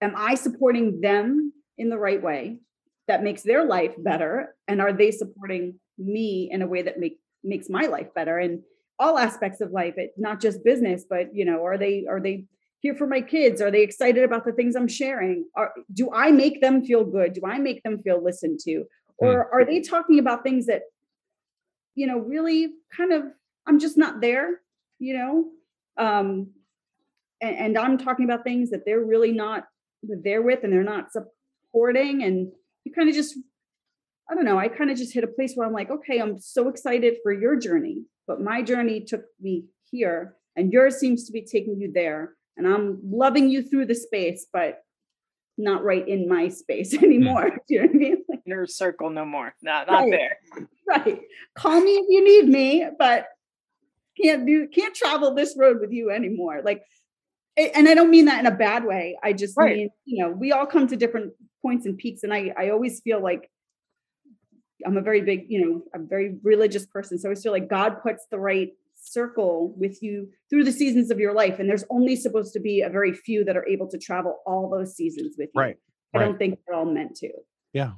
am I supporting them in the right way that makes their life better? And are they supporting me in a way that make, makes my life better? And all aspects of life, it not just business, but you know, are they are they here for my kids? Are they excited about the things I'm sharing? Are, do I make them feel good? Do I make them feel listened to? Hmm. Or are they talking about things that you know, really kind of, I'm just not there, you know. Um, and, and I'm talking about things that they're really not there with and they're not supporting. And you kind of just, I don't know, I kind of just hit a place where I'm like, okay, I'm so excited for your journey, but my journey took me here and yours seems to be taking you there. And I'm loving you through the space, but not right in my space anymore. Hmm. Do you know what I mean? Like, Inner circle no more. Not not right. there. Right. Call me if you need me, but can't do can't travel this road with you anymore. Like and I don't mean that in a bad way. I just right. mean, you know, we all come to different points and peaks. And I I always feel like I'm a very big, you know, I'm a very religious person. So I always feel like God puts the right circle with you through the seasons of your life and there's only supposed to be a very few that are able to travel all those seasons with you right i right. don't think they're all meant to yeah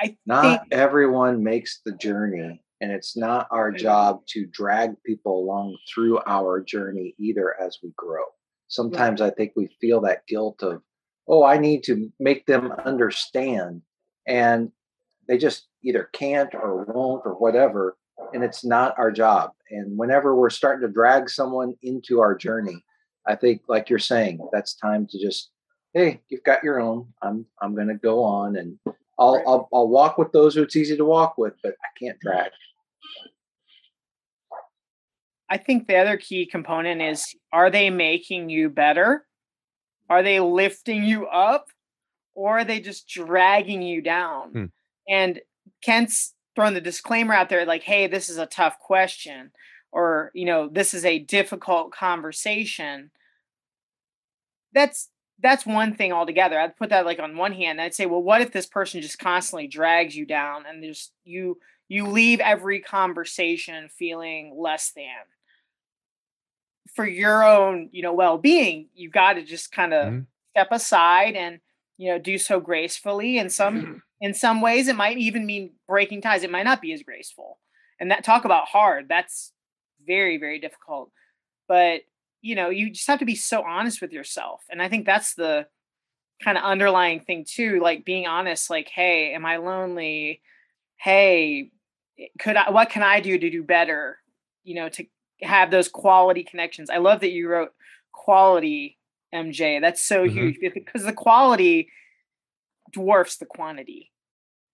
I Not think everyone makes the journey, and it's not our job to drag people along through our journey either as we grow. Sometimes I think we feel that guilt of, oh, I need to make them understand. And they just either can't or won't or whatever. And it's not our job. And whenever we're starting to drag someone into our journey, I think, like you're saying, that's time to just, hey, you've got your own. I'm I'm gonna go on and I'll, I'll I'll walk with those who it's easy to walk with, but I can't drag. I think the other key component is are they making you better? Are they lifting you up? Or are they just dragging you down? Hmm. And Kent's throwing the disclaimer out there like, hey, this is a tough question, or, you know, this is a difficult conversation. That's that's one thing altogether. I'd put that like on one hand. I'd say, well, what if this person just constantly drags you down and there's you you leave every conversation feeling less than for your own you know well-being you've got to just kind of Mhm. step aside and you know do so gracefully and some in some ways it might even mean breaking ties. It might not be as graceful. And that talk about hard. That's very very difficult. But you know you just have to be so honest with yourself. And i think that's the kind of underlying thing too like being honest like hey am i lonely? Hey could i what can i do to do better you know to have those quality connections? I love that you wrote quality mj that's so Mhm. huge because the quality dwarfs the quantity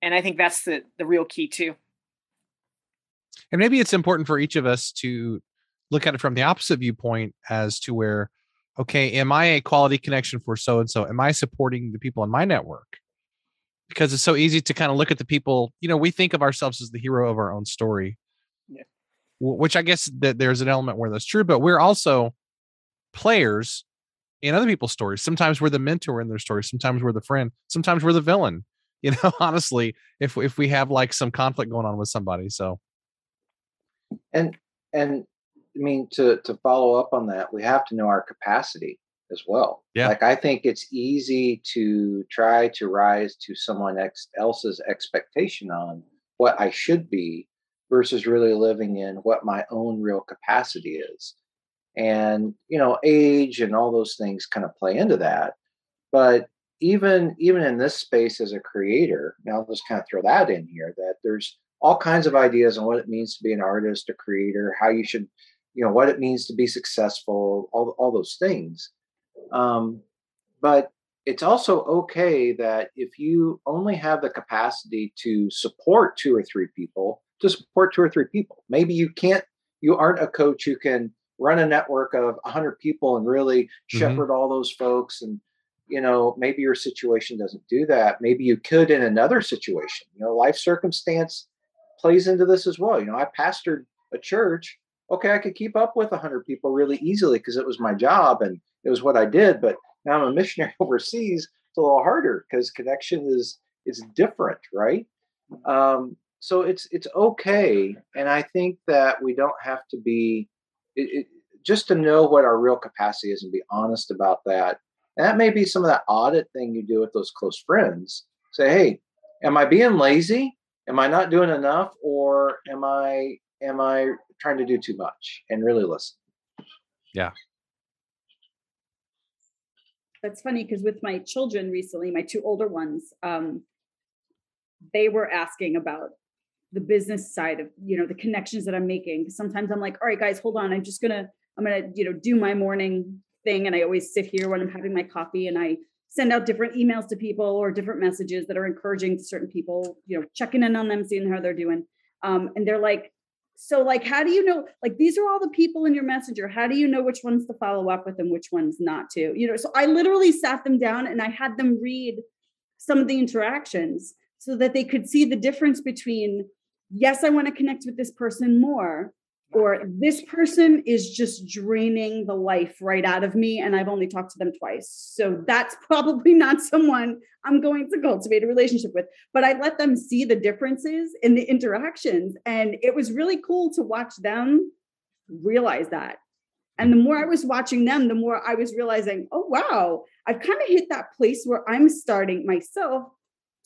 and i think that's the the real key too. And maybe it's important for each of us to look at it from the opposite viewpoint as to where okay am i a quality connection for so and so am i supporting the people in my network? Because it's so easy to kind of look at the people you know we think of ourselves as the hero of our own story. Yeah. which i guess that there's an element where that's true but we're also players in other people's stories sometimes we're the mentor in their stories sometimes we're the friend sometimes we're the villain you know honestly if if we have like some conflict going on with somebody so And and I mean to to follow up on that, we have to know our capacity as well. Yeah. Like I think it's easy to try to rise to someone else's expectation on what I should be versus really living in what my own real capacity is. And you know, age and all those things kind of play into that. But even even in this space as a creator, now I'll just kind of throw that in here that there's all kinds of ideas on what it means to be an artist, a creator, how you should, you know, what it means to be successful, all all those things. Um, but it's also okay that if you only have the capacity to support two or three people, to support two or three people. Maybe you can't, you aren't a coach who can run a network of 100 people and really shepherd all those folks and you know maybe your situation doesn't do that. Maybe you could in another situation. You know life circumstance plays into this as well. You know i pastored a church. Okay i could keep up with 100 people really easily because it was my job and it was what i did but now i'm a missionary overseas. It's a little harder because connection is is different right? Um, so it's it's okay and i think that we don't have to be it, it, just to know what our real capacity is and be honest about that. And that may be some of that audit thing you do with those close friends. Say hey am i being lazy? Am i not doing enough? Or am i am i trying to do too much? And really listen. Yeah, that's funny because with my children recently, my two older ones, um, they were asking about the business side of you know the connections that I'm making. Sometimes I'm like, all right, guys, hold on. I'm just gonna I'm gonna you know do my morning thing, and I always sit here when I'm having my coffee, and I send out different emails to people or different messages that are encouraging to certain people. You know, checking in on them, seeing how they're doing. Um, and they're like, so like, how do you know? Like, these are all the people in your messenger. How do you know which ones to follow up with and which ones not to? You know, so I literally sat them down and I had them read some of the interactions so that they could see the difference between yes, I want to connect with this person more, or this person is just draining the life right out of me and I've only talked to them twice. So that's probably not someone I'm going to cultivate a relationship with. But I let them see the differences in the interactions. And it was really cool to watch them realize that. And the more I mm-hmm. was watching them, the more I was realizing, oh, wow, I've kind of hit that place where I'm starting myself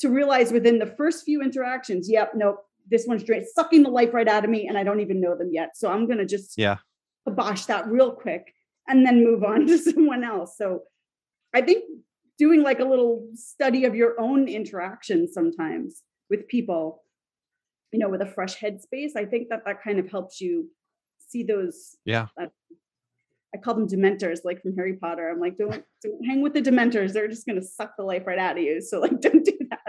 to realize within the first few interactions, yep, nope, this one's straight sucking the life right out of me and I don't even know them yet. So I'm going to just yeah kibosh that real quick and then move on to someone else. So I think doing like a little study of your own interactions sometimes with people, you know, with a fresh headspace, I think that that kind of helps you see those. Yeah. Uh, I call them dementors, like from Harry Potter. I'm like, don't, don't hang with the dementors. They're just going to suck the life right out of you. So like, don't do that.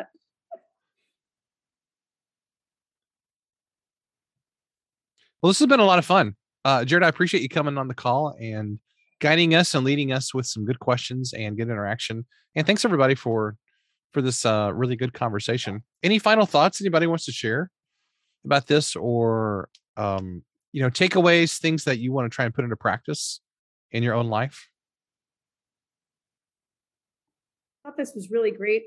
Well, this has been a lot of fun. Uh, Jared, I appreciate you coming on the call and guiding us and leading us with some good questions and good interaction. And thanks everybody for for this uh, really good conversation. Any final thoughts anybody wants to share about this, or um, you know, takeaways, things that you want to try and put into practice in your own life? I thought this was really great.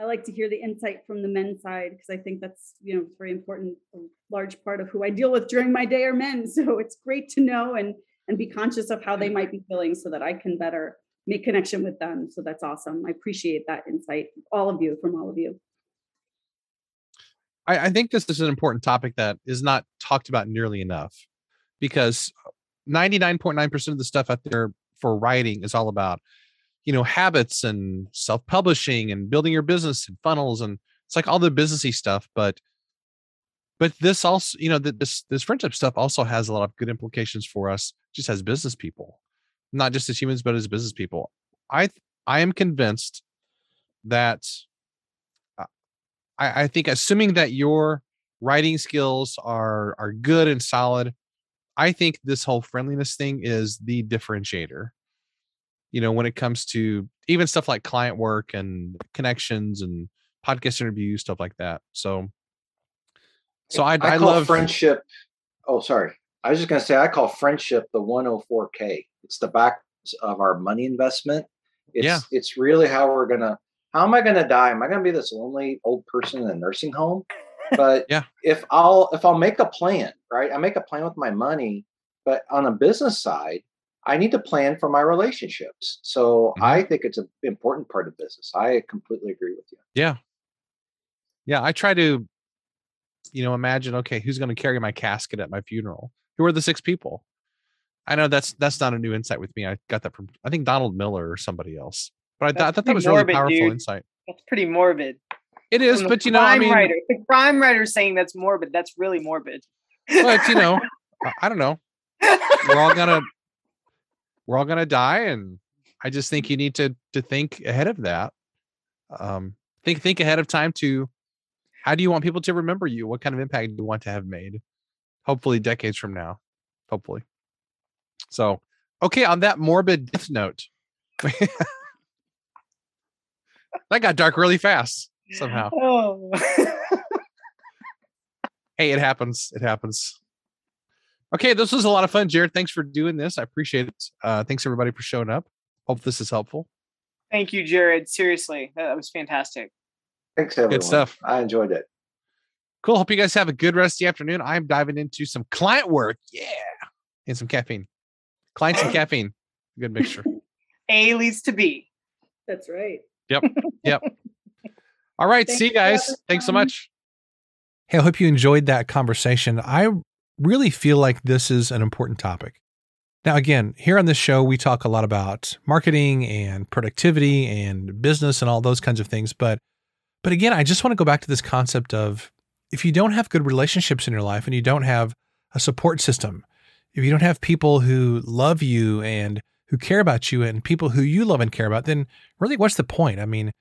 I like to hear the insight from the men's side because I think that's you know very important. A large part of who I deal with during my day are men, so it's great to know and and be conscious of how they might be feeling so that I can better make connection with them. So that's awesome. I appreciate that insight, all of you, from all of you. I, I think this is an important topic that is not talked about nearly enough because 99.9% of the stuff out there for writing is all about you know habits and self-publishing and building your business and funnels and it's like all the businessy stuff but but this also you know this this friendship stuff also has a lot of good implications for us just as business people not just as humans but as business people. I i am convinced that uh, i i think assuming that your writing skills are are good and solid i think this whole friendliness thing is the differentiator you know when it comes to even stuff like client work and connections and podcast interviews stuff like that. So so i, I, I love friendship oh sorry. I was just going to say i call friendship the 104k it's the back of our money investment. It's Yeah. it's really how we're going to how am i going to die? Am i going to be this lonely old person in a nursing home? But Yeah. if i'll if i'll make a plan right? I make a plan with my money but on a business side i need to plan for my relationships so Mhm. i think it's an important part of business i completely agree with you yeah yeah i try to you know imagine okay who's going to carry my casket at my funeral who are the six people i know that's that's not a new insight with me i got that from i think donald miller or somebody else but i, th- I thought that pretty was really morbid, powerful dude. insight That's pretty morbid. it is but you know i crime mean writer. the crime writer saying that's morbid. That's really morbid. but you know I- i don't know we're all gonna we're all gonna die and i just think you need to to think ahead of that um think think ahead of time to how do you want people to remember you what kind of impact do you want to have made hopefully decades from now hopefully so okay on that morbid death note that got dark really fast somehow oh. hey, it happens. It happens. Okay, this was a lot of fun, Jared. Thanks for doing this. I appreciate it. Uh, thanks everybody for showing up. Hope this is helpful. Thank you, Jared. Seriously, that was fantastic. thanks everyone Good stuff. i enjoyed it Cool. Hope you guys have a good rest of the afternoon. I'm diving into some client work. Yeah. And some caffeine. Clients and caffeine. Good mixture. A leads to B. That's right. Yep. Yep. All right. Thanks see you guys. Thanks so much. Hey, I hope you enjoyed that conversation. I really feel like this is an important topic. Now, again, here on this show, we talk a lot about marketing and productivity and business and all those kinds of things. But, but again, I just want to go back to this concept of if you don't have good relationships in your life and you don't have a support system, if you don't have people who love you and who care about you and people who you love and care about, then really what's the point? I mean,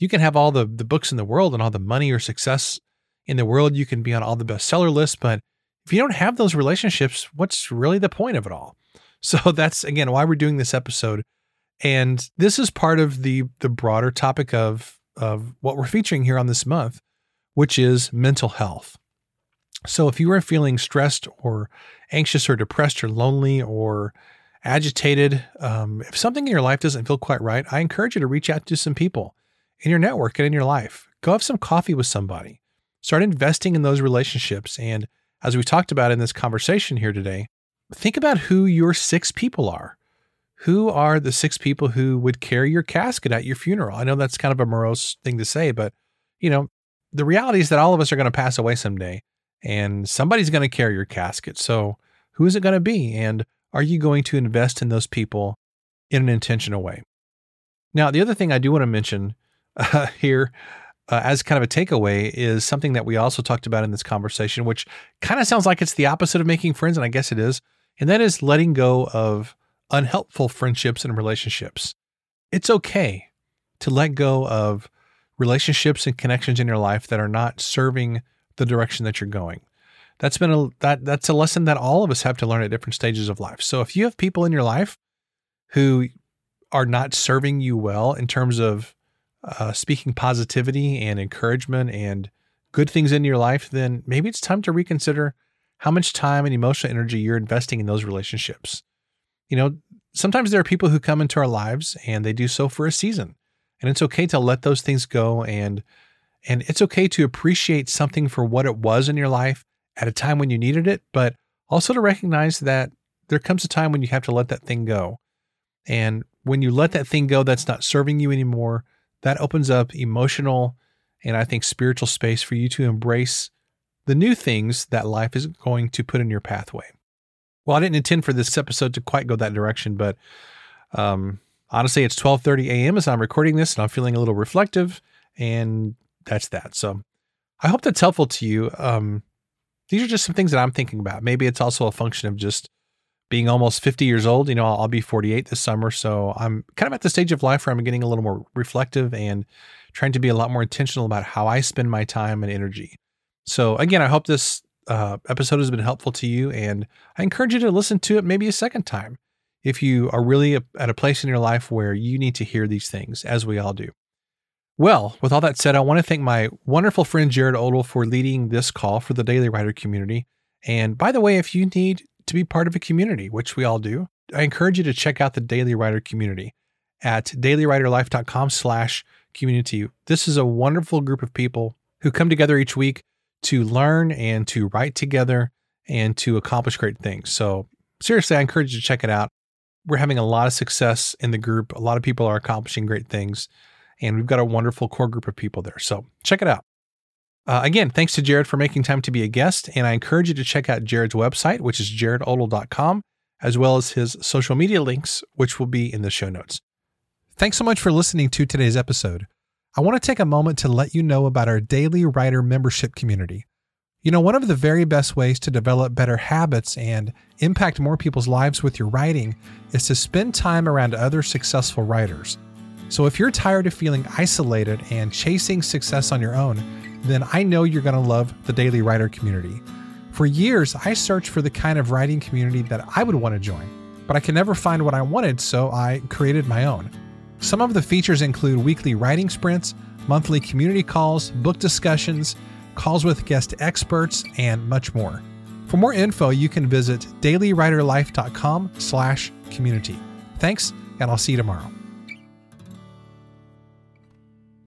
you can have all the, the books in the world and all the money or success in the world. You can be on all the bestseller lists, but if you don't have those relationships, what's really the point of it all? So that's again why we're doing this episode. And this is part of the the broader topic of of what we're featuring here on this month, which is mental health. So if you are feeling stressed or anxious or depressed or lonely or agitated, um, if something in your life doesn't feel quite right, I encourage you to reach out to some people in your network and in your life. Go have some coffee with somebody. Start investing in those relationships. And as we talked about in this conversation here today, think about who your six people are. Who are the six people who would carry your casket at your funeral? I know that's kind of a morose thing to say, but you know, the reality is that all of us are going to pass away someday and somebody's going to carry your casket. So, who is it going to be? And are you going to invest in those people in an intentional way? Now, the other thing I do want to mention uh, here uh, as kind of a takeaway is something that we also talked about in this conversation, which kind of sounds like it's the opposite of making friends, and I guess it is. And that is letting go of unhelpful friendships and relationships. It's okay to let go of relationships and connections in your life that are not serving the direction that you're going. That's been a that that's a lesson that all of us have to learn at different stages of life. So if you have people in your life who are not serving you well in terms of uh, speaking positivity and encouragement and good things in your life, then maybe it's time to reconsider how much time and emotional energy you're investing in those relationships. You know, sometimes there are people who come into our lives and they do so for a season. And it's okay to let those things go and and it's okay to appreciate something for what it was in your life at a time when you needed it, but also to recognize that there comes a time when you have to let that thing go. And when you let that thing go that's not serving you anymore, that opens up emotional and I think spiritual space for you to embrace the new things that life is going to put in your pathway. Well, I didn't intend for this episode to quite go that direction, but um, honestly, it's 12:30 a.m. as I'm recording this, and I'm feeling a little reflective, and that's that. So, I hope that's helpful to you. Um, these are just some things that I'm thinking about. Maybe it's also a function of just being almost 50 years old. You know, I'll, be 48 this summer, so I'm kind of at the stage of life where I'm getting a little more reflective and trying to be a lot more intentional about how I spend my time and energy. So, again, I hope this uh, episode has been helpful to you, and I encourage you to listen to it maybe a second time if you are really at a place in your life where you need to hear these things, as we all do. Well, with all that said, I want to thank my wonderful friend Jared Odle for leading this call for the Daily Writer community. And by the way, if you need to be part of a community, which we all do, I encourage you to check out the Daily Writer community at dailywriterlife.com slash community. This is a wonderful group of people who come together each week to learn and to write together and to accomplish great things. So seriously, I encourage you to check it out. We're having a lot of success in the group. A lot of people are accomplishing great things, and we've got a wonderful core group of people there. So check it out. Uh, again, thanks to Jared for making time to be a guest, and I encourage you to check out Jared's website, which is jaredodle.com, as well as his social media links, which will be in the show notes. Thanks so much for listening to today's episode. I want to take a moment to let you know about our Daily Writer membership community. You know, one of the very best ways to develop better habits and impact more people's lives with your writing is to spend time around other successful writers. So if you're tired of feeling isolated and chasing success on your own, then I know you're going to love the Daily Writer community. For years, I searched for the kind of writing community that I would want to join, but I could never find what I wanted, so I created my own. Some of the features include weekly writing sprints, monthly community calls, book discussions, calls with guest experts, and much more. For more info, you can visit dailywriterlife.com slash community. Thanks, and I'll see you tomorrow.